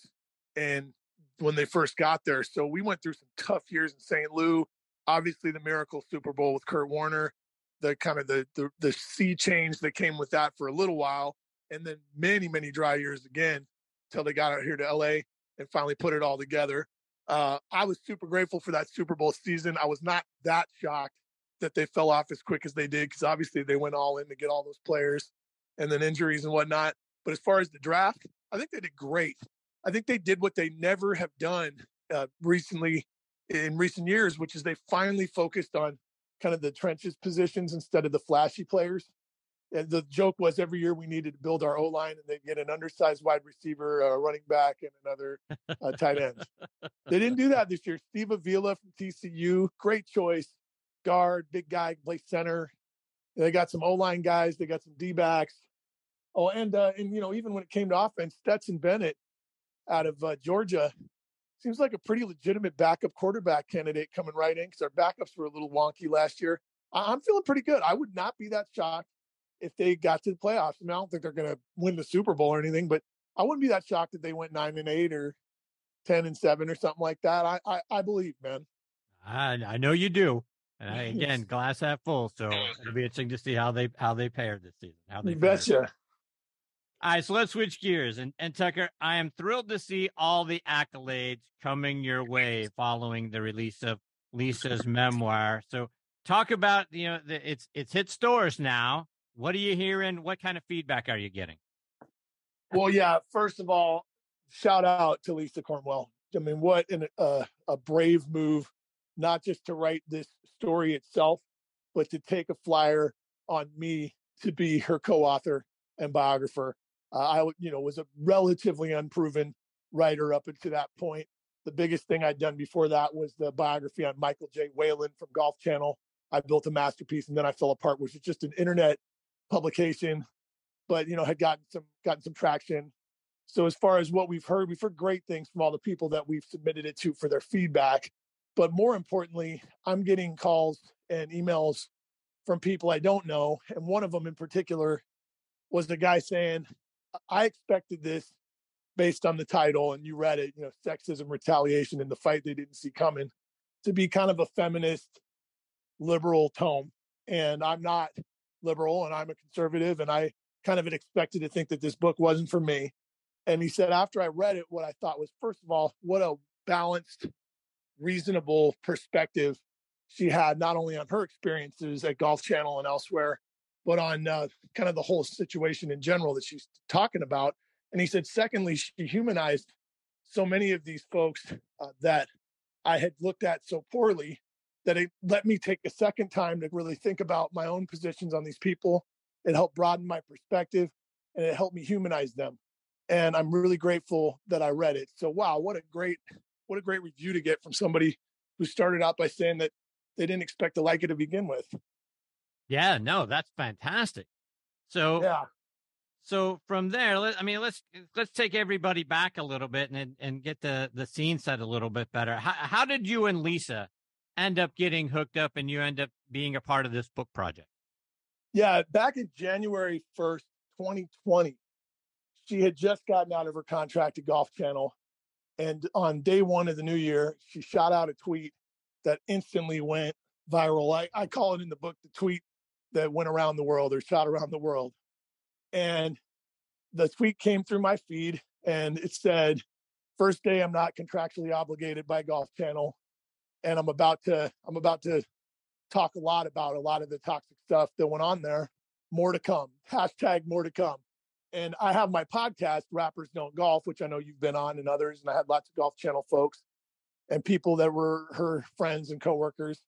and when they first got there. So we went through some tough years in St. Louis. Obviously, the miracle Super Bowl with Kurt Warner, the kind of the the, the sea change that came with that for a little while and then many, many dry years again until they got out here to LA and finally put it all together. Uh, I was super grateful for that Super Bowl season. I was not that shocked that they fell off as quick as they did because obviously they went all in to get all those players and then injuries and whatnot. But as far as the draft, I think they did great. I think they did what they never have done uh, recently in recent years, which is they finally focused on kind of the trenches positions instead of the flashy players and the joke was every year we needed to build our O line, and they get an undersized wide receiver, a running back, and another uh, tight end. they didn't do that this year. Steve Avila from TCU, great choice, guard, big guy, play center. They got some O line guys. They got some D backs. Oh, and uh, and you know even when it came to offense, Stetson Bennett out of uh, Georgia. Seems like a pretty legitimate backup quarterback candidate coming right in because our backups were a little wonky last year. I- I'm feeling pretty good. I would not be that shocked if they got to the playoffs. I mean, I don't think they're going to win the Super Bowl or anything, but I wouldn't be that shocked if they went nine and eight or ten and seven or something like that. I I, I believe, man. I, I know you do. And I, again, glass half full. So it'll be interesting to see how they how they pair this season. How they betcha. All right, so let's switch gears. And and Tucker, I am thrilled to see all the accolades coming your way following the release of Lisa's memoir. So talk about you know the, it's it's hit stores now. What are you hearing? What kind of feedback are you getting? Well, yeah. First of all, shout out to Lisa Cornwell. I mean, what an, uh, a brave move, not just to write this story itself, but to take a flyer on me to be her co-author and biographer. Uh, I, you know, was a relatively unproven writer up until that point. The biggest thing I'd done before that was the biography on Michael J. Whalen from Golf Channel. I built a masterpiece, and then I fell apart, which is just an internet publication but you know had gotten some gotten some traction so as far as what we've heard we've heard great things from all the people that we've submitted it to for their feedback but more importantly i'm getting calls and emails from people i don't know and one of them in particular was the guy saying i expected this based on the title and you read it you know sexism retaliation in the fight they didn't see coming to be kind of a feminist liberal tone and i'm not liberal and i'm a conservative and i kind of expected to think that this book wasn't for me. And he said, after I read it, what I thought was, first of all, what a balanced, reasonable perspective she had, not only on her experiences at Golf Channel and elsewhere, but on uh, kind of the whole situation in general that she's talking about. And he said, secondly, she humanized so many of these folks uh, that I had looked at so poorly that it let me take a second time to really think about my own positions on these people it helped broaden my perspective and it helped me humanize them. And I'm really grateful that I read it. So wow, what a great what a great review to get from somebody who started out by saying that they didn't expect to like it to begin with. Yeah, no, that's fantastic. So yeah. So from there, let, I mean, let's let's take everybody back a little bit and and get the the scene set a little bit better. How how did you and Lisa end up getting hooked up, and you end up being a part of this book project? Yeah, back in January 1st, 2020, she had just gotten out of her contract at Golf Channel. And on day one of the new year, she shot out a tweet that instantly went viral. I, I call it in the book the tweet that went around the world or shot around the world. And the tweet came through my feed and it said, First day I'm not contractually obligated by Golf Channel. And I'm about to, I'm about to talk a lot about a lot of the toxic stuff that went on there. More to come. Hashtag more to come. And I have my podcast, Rappers Don't Golf, which I know you've been on and others. And I had lots of Golf Channel folks and people that were her friends and coworkers.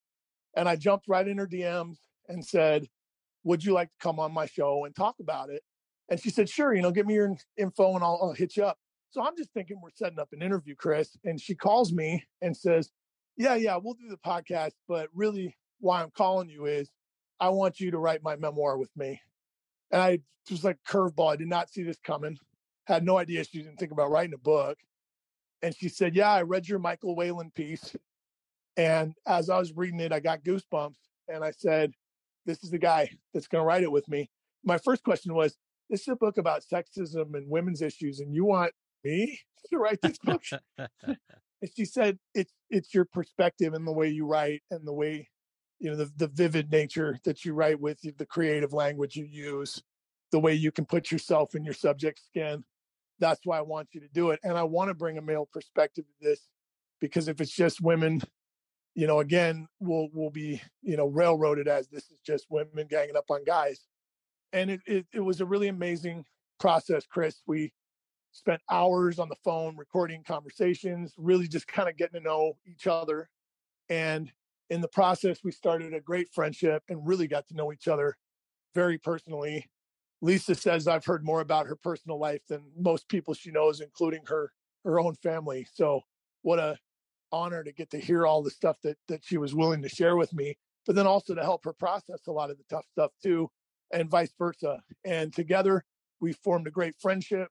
And I jumped right in her DMs and said, Would you like to come on my show and talk about it? And she said, Sure, you know, give me your info and I'll, I'll hit you up. So I'm just thinking we're setting up an interview, Chris. And she calls me and says, Yeah, yeah, we'll do the podcast. But really, why I'm calling you is I want you to write my memoir with me. And I just like curveball. I did not see this coming. Had no idea she didn't think about writing a book. And she said, Yeah, I read your Michael Whalen piece. And as I was reading it, I got goosebumps. And I said, This is the guy that's going to write it with me. My first question was, This is a book about sexism and women's issues, and you want me to write this book? and she said, It's it's your perspective and the way you write and the way you know the, the vivid nature that you write with the creative language you use the way you can put yourself in your subject skin that's why i want you to do it and i want to bring a male perspective to this because if it's just women you know again we'll we'll be you know railroaded as this is just women ganging up on guys and it, it, it was a really amazing process chris we spent hours on the phone recording conversations really just kind of getting to know each other and in the process, we started a great friendship and really got to know each other very personally. Lisa says I've heard more about her personal life than most people she knows, including her her own family. So what a honor to get to hear all the stuff that that she was willing to share with me, but then also to help her process a lot of the tough stuff too, and vice versa. And together we formed a great friendship.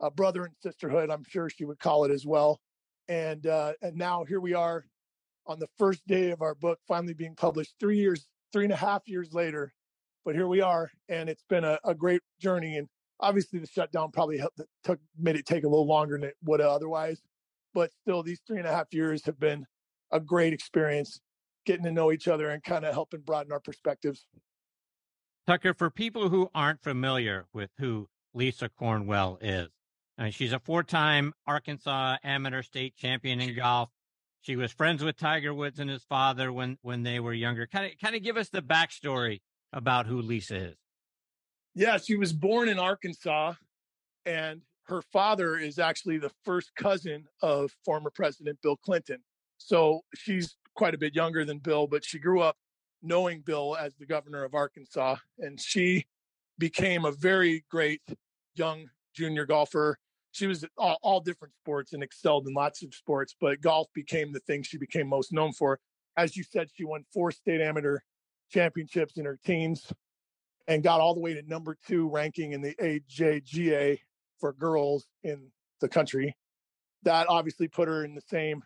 a brother and sisterhood. I'm sure she would call it as well. And uh, and now here we are on the first day of our book finally being published three years, three and a half years later. But here we are, and it's been a, a great journey. And obviously, the shutdown probably helped, took made it take a little longer than it would otherwise. But still, these three and a half years have been a great experience, getting to know each other and kind of helping broaden our perspectives. Tucker, for people who aren't familiar with who Lisa Cornwell is, uh, she's a four-time Arkansas amateur state champion in golf. She was friends with Tiger Woods and his father when when they were younger. Kind of kind of give us the backstory about who Lisa is. Yeah, she was born in Arkansas, and her father is actually the first cousin of former President Bill Clinton. So she's quite a bit younger than Bill, but she grew up knowing Bill as the governor of Arkansas, and she became a very great young junior golfer. She was all, all, different sports and excelled in lots of sports, but golf became the thing she became most known for. As you said, she won four state amateur championships in her teens and got all the way to number two ranking in the AJGA for girls in the country. That obviously put her in the same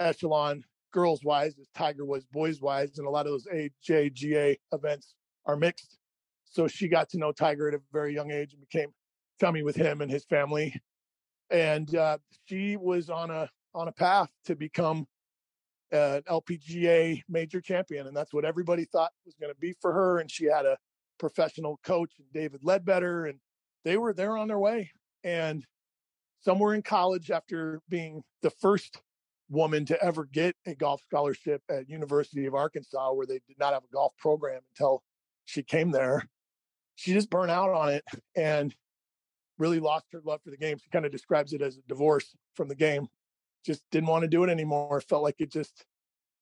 echelon girls wise as Tiger was boys wise, and a lot of those AJGA events are mixed. So she got to know Tiger at a very young age and became chummy with him and his family. And uh, she was on a on a path to become an LPGA major champion, and that's what everybody thought was going to be for her. And she had a professional coach, David Leadbetter, and they were there on their way. And somewhere in college, after being the first woman to ever get a golf scholarship at University of Arkansas, where they did not have a golf program until she came there, she just burned out on it and really lost her love for the game. She kind of describes it as a divorce from the game. Just didn't want to do it anymore. Felt like it just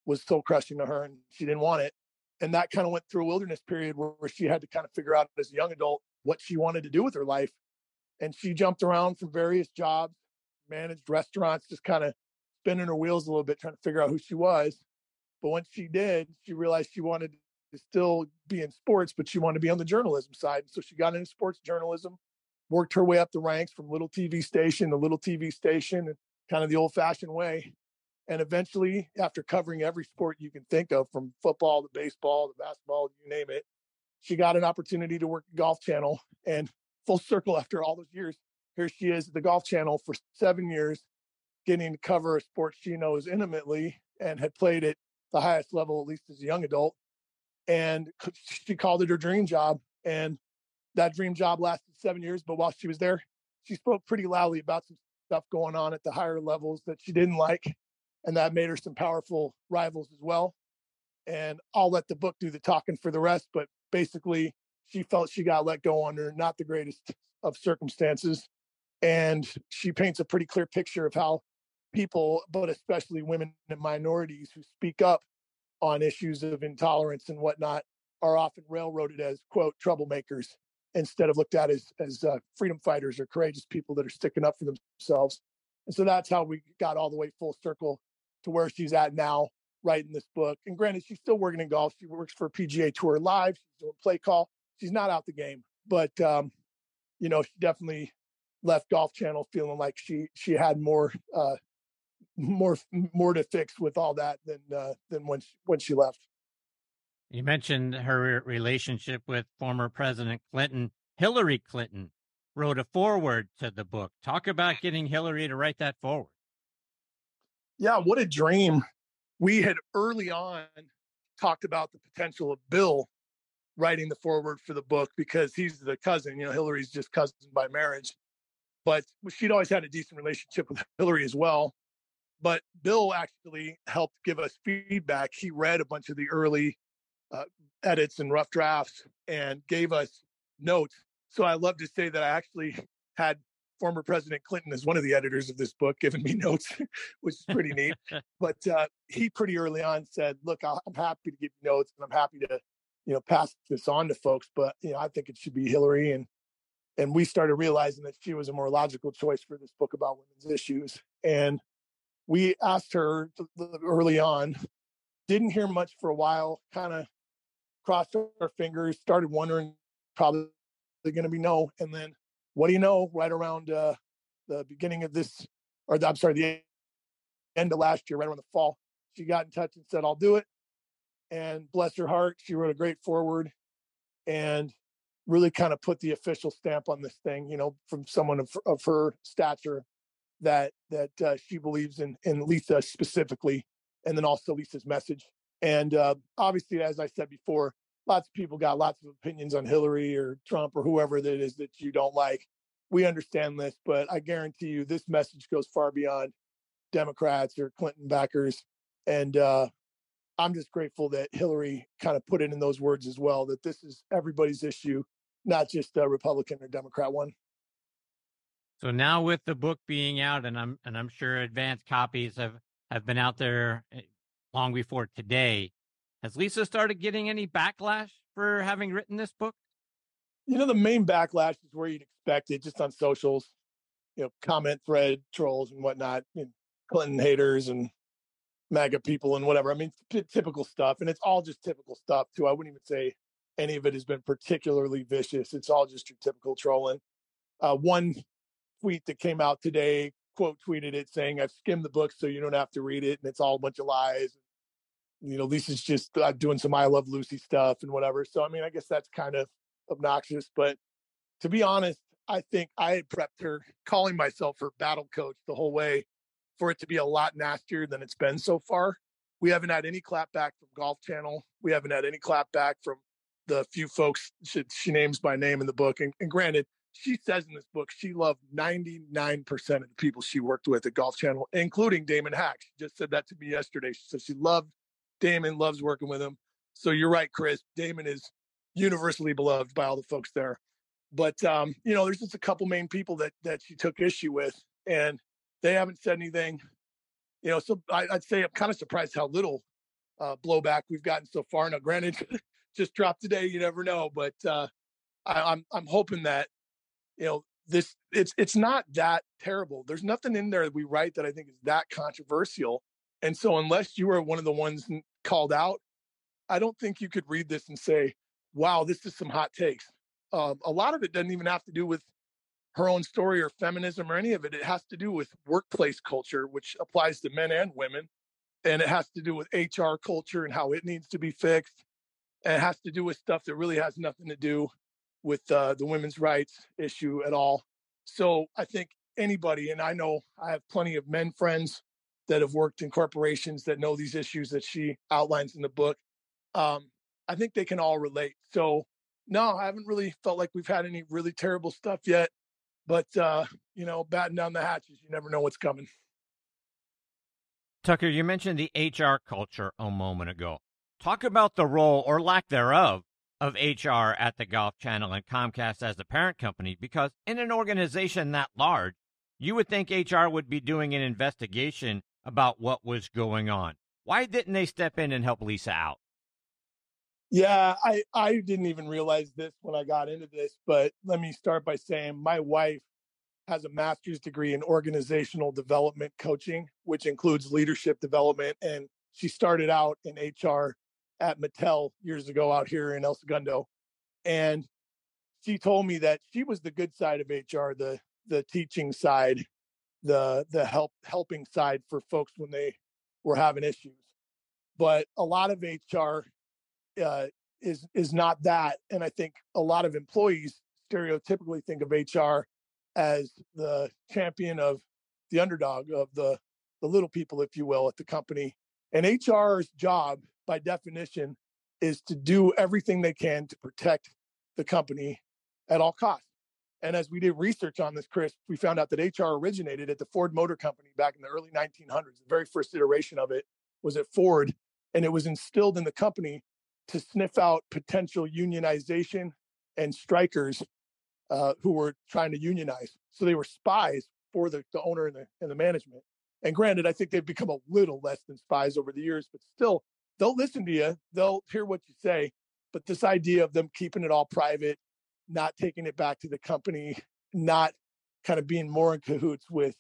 was so crushing to her and she didn't want it. And that kind of went through a wilderness period where, where she had to kind of figure out as a young adult what she wanted to do with her life. And she jumped around from various jobs, managed restaurants, just kind of spinning her wheels a little bit, trying to figure out who she was. But once she did, she realized she wanted to still be in sports, but she wanted to be on the journalism side. So she got into sports journalism, worked her way up the ranks from little TV station to little TV station, kind of the old fashioned way. And eventually, after covering every sport you can think of, from football to baseball to basketball, you name it, she got an opportunity to work at Golf Channel. And full circle after all those years, here she is at the Golf Channel for seven years, getting to cover a sport she knows intimately and had played at the highest level, at least as a young adult. And she called it her dream job. And that dream job lasted seven years. But while she was there, she spoke pretty loudly about some stuff going on at the higher levels that she didn't like. And that made her some powerful rivals as well. And I'll let the book do the talking for the rest. But basically, she felt she got let go under not the greatest of circumstances. And she paints a pretty clear picture of how people, but especially women and minorities who speak up on issues of intolerance and whatnot, are often railroaded as quote troublemakers instead of looked at as as uh, freedom fighters or courageous people that are sticking up for themselves. And so that's how we got all the way full circle to where she's at now, writing this book. And granted, she's still working in golf. She works for PGA Tour Live. She's doing play call. She's not out the game, but um, you know, she definitely left Golf Channel feeling like she she had more uh, more more to fix with all that than uh, than when she, when she left. You mentioned her relationship with former President Clinton. Hillary Clinton wrote a foreword to the book. Talk about getting Hillary to write that foreword. Yeah, what a dream. We had early on talked about the potential of Bill writing the foreword for the book because he's the cousin. You know, Hillary's just cousin by marriage. But she'd always had a decent relationship with Hillary as well. But Bill actually helped give us feedback. He read a bunch of the early uh, edits and rough drafts and gave us notes. So I love to say that I actually had former President Clinton as one of the editors of this book giving me notes, which is pretty neat. But uh, he pretty early on said, "Look, I'm happy to give you notes, and I'm happy to, you know, pass this on to folks. But you know, I think it should be Hillary." And and we started realizing that she was a more logical choice for this book about women's issues. And we asked her early on, didn't hear much for a while, kind of crossed our fingers, started wondering probably going to be no. And then what do you know, right around uh, the beginning of this, or the, I'm sorry, the end of last year, right around the fall. She got in touch and said, I'll do it. And bless her heart, she wrote a great forward and really kind of put the official stamp on this thing, you know, from someone of, of her stature that that uh, she believes in in Lisa specifically, and then also Lisa's message. And uh, obviously, as I said before, lots of people got lots of opinions on Hillary or Trump or whoever that is that you don't like. We understand this, but I guarantee you, this message goes far beyond Democrats or Clinton backers. And uh, I'm just grateful that Hillary kind of put it in those words as well that this is everybody's issue, not just a Republican or Democrat one. So now with the book being out, and I'm and I'm sure advanced copies have have been out there eh, long before today. Has Lisa started getting any backlash for having written this book? You know, the main backlash is where you'd expect it, just on socials, you know, comment thread trolls and whatnot, Clinton haters and MAGA people and whatever. I mean, typical stuff, and it's all just typical stuff too. I wouldn't even say any of it has been particularly vicious. It's all just your typical trolling. Uh, one tweet that came out today quote tweeted it saying, "I've skimmed the book so you don't have to read it, and it's all a bunch of lies." You know, Lisa's just uh, doing some "I Love Lucy" stuff and whatever. So, I mean, I guess that's kind of obnoxious. But to be honest, I think I had prepped her, calling myself her battle coach the whole way, for it to be a lot nastier than it's been so far. We haven't had any clapback from Golf Channel. We haven't had any clapback from the few folks she, she names by name in the book. And, and, granted, she says in this book she loved 99% of the people she worked with at Golf Channel, including Damon Hack. She just said that to me yesterday. She said she loved Damon, loves working with him. So you're right, Chris. Damon is universally beloved by all the folks there. But um, you know, there's just a couple main people that that she took issue with, and they haven't said anything. You know, so I, would say I'm kind of surprised how little uh, blowback we've gotten so far. Now, granted, just dropped today. You never know, but uh, I, I'm I'm hoping that you know this it's it's not that terrible. There's nothing in there that we write that I think is that controversial. And so unless you were one of the ones called out, I don't think you could read this and say, "Wow, this is some hot takes." Um, a lot of it doesn't even have to do with her own story or feminism or any of it. It has to do with workplace culture, which applies to men and women. And it has to do with HR culture and how it needs to be fixed. And it has to do with stuff that really has nothing to do with uh, the women's rights issue at all. So I think anybody, and I know I have plenty of men friends that have worked in corporations that know these issues that she outlines in the book. Um, I think they can all relate. So no, I haven't really felt like we've had any really terrible stuff yet. But uh, you know, batten down the hatches. You never know what's coming. Tucker, you mentioned the HR culture a moment ago. Talk about the role or lack thereof of HR at the Golf Channel and Comcast as the parent company, because in an organization that large, you would think HR would be doing an investigation about what was going on. Why didn't they step in and help Lisa out? Yeah, I, I didn't even realize this when I got into this, but let me start by saying my wife has a master's degree in organizational development coaching, which includes leadership development. And she started out in HR at Mattel years ago out here in El Segundo. And she told me that she was the good side of HR, the the teaching side, the the help helping side for folks when they were having issues. But a lot of HR uh, is is not that. And I think a lot of employees stereotypically think of HR as the champion of the underdog of the the little people, if you will, at the company. And HR's job, by definition, is to do everything they can to protect the company at all costs. And as we did research on this, Chris, we found out that HR originated at the Ford Motor Company back in the early 1900s. The very first iteration of it was at Ford, and it was instilled in the company to sniff out potential unionization and strikers uh, who were trying to unionize. So they were spies for the, the owner and the, and the management. And granted, I think they've become a little less than spies over the years, but still, they'll listen to you, they'll hear what you say. But this idea of them keeping it all private, not taking it back to the company, not kind of being more in cahoots with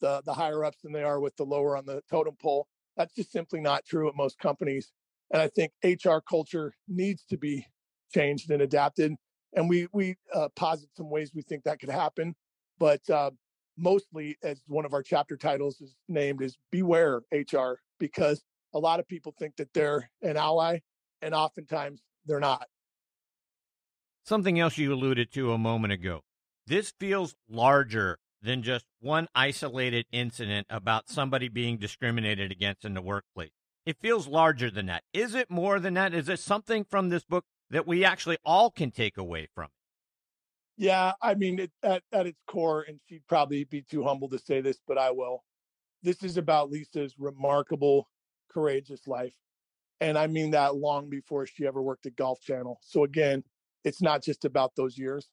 the, the higher ups than they are with the lower on the totem pole, that's just simply not true at most companies. And I think HR culture needs to be changed and adapted. And we we uh, posit some ways we think that could happen. But uh, mostly as one of our chapter titles is named is beware hr because a lot of people think that they're an ally and oftentimes they're not something else you alluded to a moment ago. This feels larger than just one isolated incident about somebody being discriminated against in the workplace. It feels larger than that. Is it more than that? Is it something from this book that we actually all can take away from yeah, I mean, it, at at its core, and she'd probably be too humble to say this, but I will. This is about Lisa's remarkable, courageous life, and I mean that long before she ever worked at Golf Channel. So again, it's not just about those years.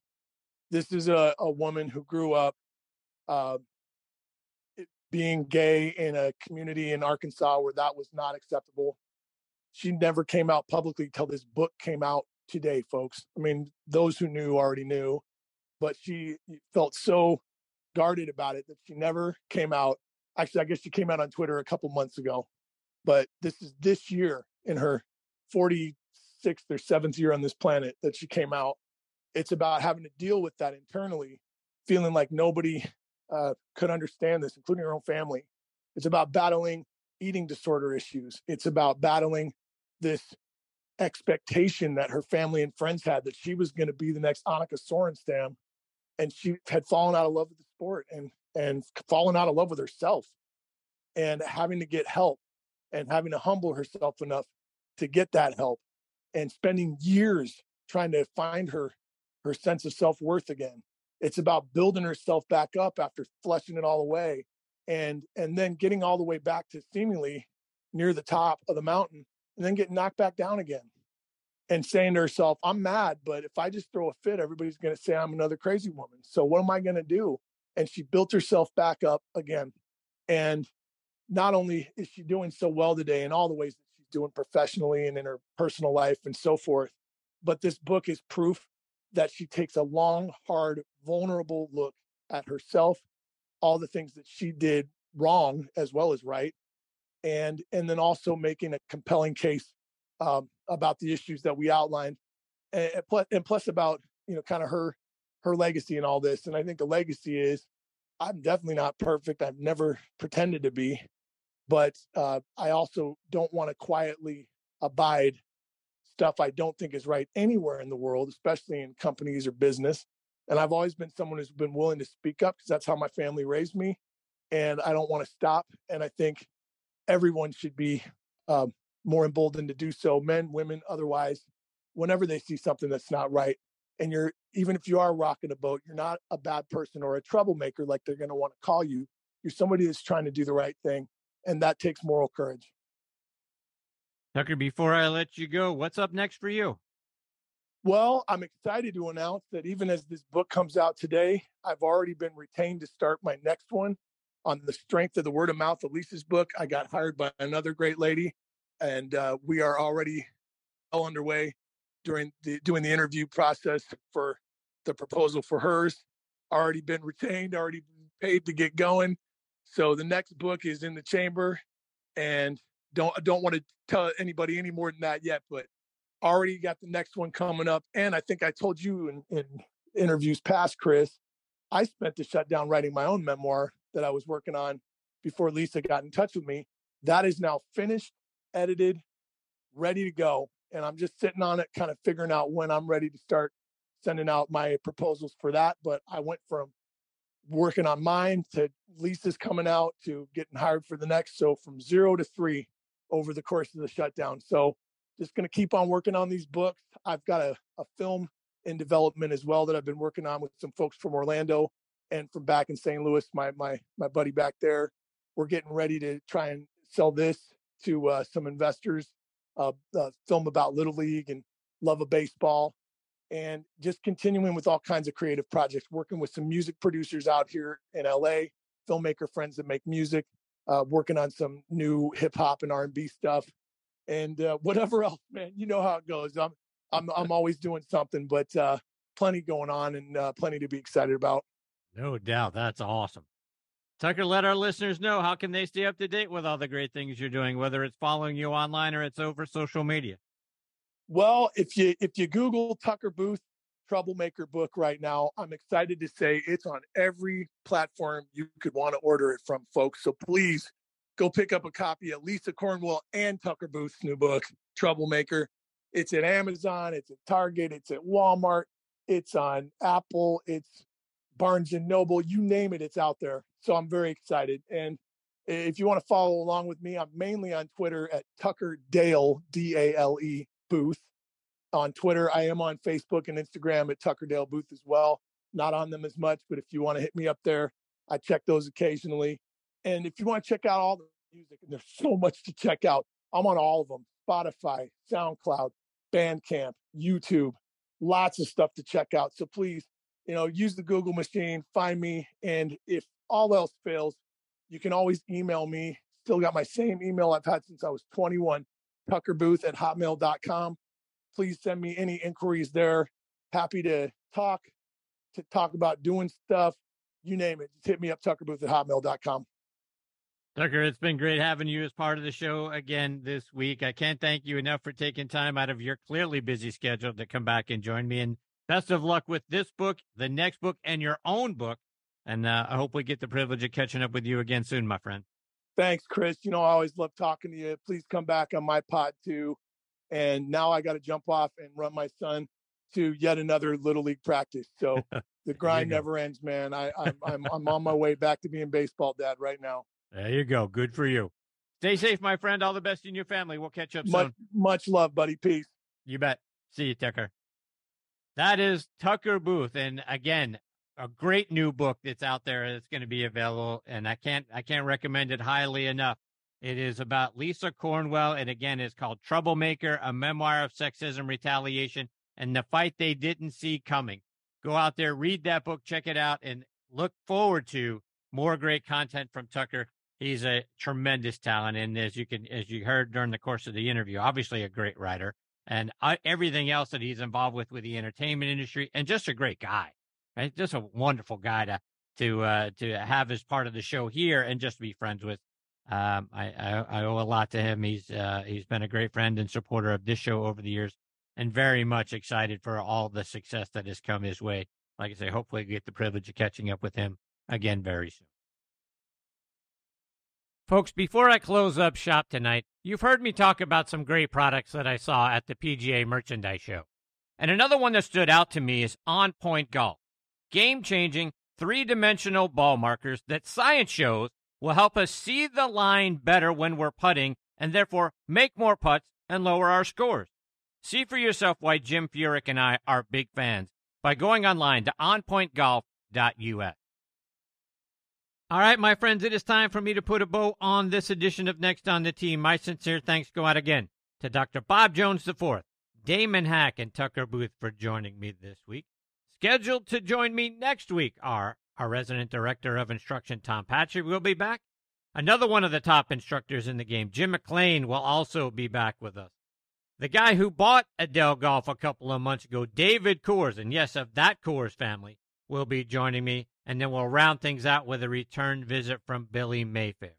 This is a, a woman who grew up uh, being gay in a community in Arkansas where that was not acceptable. She never came out publicly till this book came out today, folks. I mean, those who knew already knew but she felt so guarded about it that she never came out. Actually, I guess she came out on Twitter a couple months ago, but this is this year in her 46th or 7th year on this planet that she came out. It's about having to deal with that internally, feeling like nobody uh, could understand this, including her own family. It's about battling eating disorder issues. It's about battling this expectation that her family and friends had that she was going to be the next Annika Sorenstam and she had fallen out of love with the sport and and fallen out of love with herself and having to get help and having to humble herself enough to get that help and spending years trying to find her her sense of self-worth again it's about building herself back up after flushing it all away and and then getting all the way back to seemingly near the top of the mountain and then getting knocked back down again and saying to herself, I'm mad, but if I just throw a fit, everybody's going to say I'm another crazy woman. So what am I going to do? And she built herself back up again. And not only is she doing so well today in all the ways that doing professionally and in her personal life and so forth, but this book is proof that she takes a long, hard, vulnerable look at herself, all the things that she did wrong as well as right, and and then also making a compelling case um, about the issues that we outlined, and, plus, and plus about you know kind of her her legacy and all this. And I think the legacy is I'm definitely not perfect. I've never pretended to be, but uh, I also don't want to quietly abide stuff I don't think is right anywhere in the world, especially in companies or business. And I've always been someone who's been willing to speak up because that's how my family raised me. And I don't want to stop. And I think everyone should be um, more emboldened to do so, men, women, otherwise, whenever they see something that's not right. And you're, even if you are rocking a boat, you're not a bad person or a troublemaker like they're going to want to call you. You're somebody that's trying to do the right thing. And that takes moral courage. Tucker, before I let you go, what's up next for you? Well, I'm excited to announce that even as this book comes out today, I've already been retained to start my next one on the strength of the word of mouth of Lisa's book. I got hired by another great lady and uh, we are already well underway during the doing the interview process for the proposal for hers. Already been retained, already paid to get going. So the next book is in the chamber, and don't don't want to tell anybody any more than that yet, but already got the next one coming up. And I think I told you in, in interviews past, Chris, I spent the shutdown writing my own memoir that I was working on before Lisa got in touch with me. That is now finished edited, ready to go. And I'm just sitting on it, kind of figuring out when I'm ready to start sending out my proposals for that. But I went from working on mine to Lisa's coming out to getting hired for the next. So from zero to three over the course of the shutdown. So just going to keep on working on these books. I've got a, a film in development as well that I've been working on with some folks from Orlando and from back in St. Louis, my my my buddy back there. We're getting ready to try and sell this to uh, some investors, uh, uh, film about Little League and love of baseball, and just continuing with all kinds of creative projects, working with some music producers out here in LA, filmmaker friends that make music, uh, working on some new hip hop and R&B stuff, and uh, whatever else, man. You know how it goes. I'm I'm I'm always doing something, but uh, plenty going on and plenty to be excited about. No doubt, that's awesome. Tucker, let our listeners know how can they stay up to date with all the great things you're doing, whether it's following you online or it's over social media. Well, if you if you Google Tucker Booth, Troublemaker book right now. I'm excited to say it's on every platform you could want to order it from, folks. So please go pick up a copy of Lisa Cornwell and Tucker Booth's new book, Troublemaker. It's at Amazon, it's at Target, it's at Walmart, it's on Apple, it's Barnes and Noble, you name it, it's out there. So I'm very excited. And if you want to follow along with me, I'm mainly on Twitter at Tucker Dale, D A L E Booth. On Twitter, I am on Facebook and Instagram at Tuckerdale Booth as well. Not on them as much, but if you want to hit me up there, I check those occasionally. And if you want to check out all the music, and there's so much to check out, I'm on all of them Spotify, SoundCloud, Bandcamp, YouTube, lots of stuff to check out. So please, you know, use the Google machine, find me. And if all else fails, you can always email me. Still got my same email I've had since I was 21, tuckerbooth at hotmail.com. Please send me any inquiries there. Happy to talk, to talk about doing stuff. You name it. Just hit me up, tuckerbooth at hotmail.com. Tucker, it's been great having you as part of the show again this week. I can't thank you enough for taking time out of your clearly busy schedule to come back and join me. And best of luck with this book, the next book, and your own book. And uh, I hope we get the privilege of catching up with you again soon, my friend. Thanks, Chris. You know, I always love talking to you. Please come back on my pod too. And now I got to jump off and run my son to yet another little league practice. So the grind never ends, man. I, I'm, I'm I'm on my way back to being baseball dad right now. There you go. Good for you. Stay safe, my friend. All the best in your family. We'll catch up much, soon. Much love, buddy. Peace. You bet. See you, Tucker. That is Tucker Booth, and again, a great new book that's out there that's going to be available, and I can't I can't recommend it highly enough. It is about Lisa Cornwell, and again, it's called Troublemaker: A Memoir of Sexism, Retaliation, and the Fight They Didn't See Coming. Go out there, read that book, check it out, and look forward to more great content from Tucker he's a tremendous talent, and as you can, as you heard during the course of the interview, obviously a great writer, and uh, everything else that he's involved with with the entertainment industry, and just a great guy, right? Just a wonderful guy to to uh, to have as part of the show here, and just be friends with. Um, I, I, I owe a lot to him. He's uh, he's been a great friend and supporter of this show over the years, and very much excited for all the success that has come his way. Like I say, hopefully get the privilege of catching up with him again very soon. Folks, before I close up shop tonight, you've heard me talk about some great products that I saw at the PGA Merchandise Show. And another one that stood out to me is On Point Golf. Game changing, three dimensional ball markers that science shows will help us see the line better when we're putting and therefore make more putts and lower our scores. See for yourself why Jim Furyk and I are big fans by going online to onpointgolf.us. All right, my friends, it is time for me to put a bow on this edition of Next on the Tee. My sincere thanks go out again to Dr. Bob Jones IV, Damon Hack, and Tucker Booth for joining me this week. Scheduled to join me next week are our resident director of instruction, Tom Patri, will be back. Another one of the top instructors in the game, Jim McLean, will also be back with us. The guy who bought Edel Golf a couple of months ago, David Coors, and yes, of that Coors family, will be joining me and then we'll round things out with a return visit from Billy Mayfair.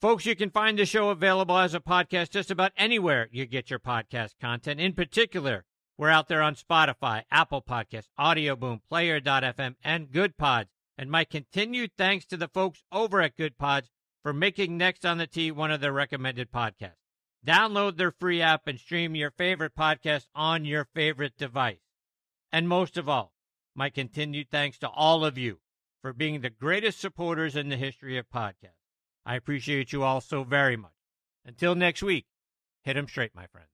Folks, you can find the show available as a podcast just about anywhere you get your podcast content. In particular, we're out there on Spotify, Apple Podcasts, Audio Boom, Player.fm, and Good Pods. And my continued thanks to the folks over at Good Pods for making Next on the Tee one of their recommended podcasts. Download their free app and stream your favorite podcast on your favorite device. And most of all, my continued thanks to all of you for being the greatest supporters in the history of podcasts. I appreciate you all so very much. Until next week, hit 'em straight, my friends.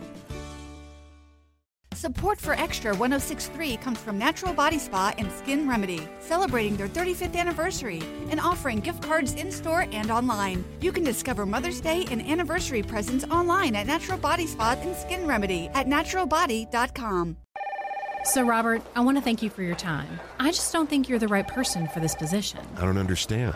Support for Extra 1063 comes from Natural Body Spa and Skin Remedy, celebrating their 35th anniversary and offering gift cards in store and online. You can discover Mother's Day and anniversary presents online at Natural Body Spa and Skin Remedy at naturalbody.com. So, Robert, I want to thank you for your time. I just don't think you're the right person for this position. I don't understand.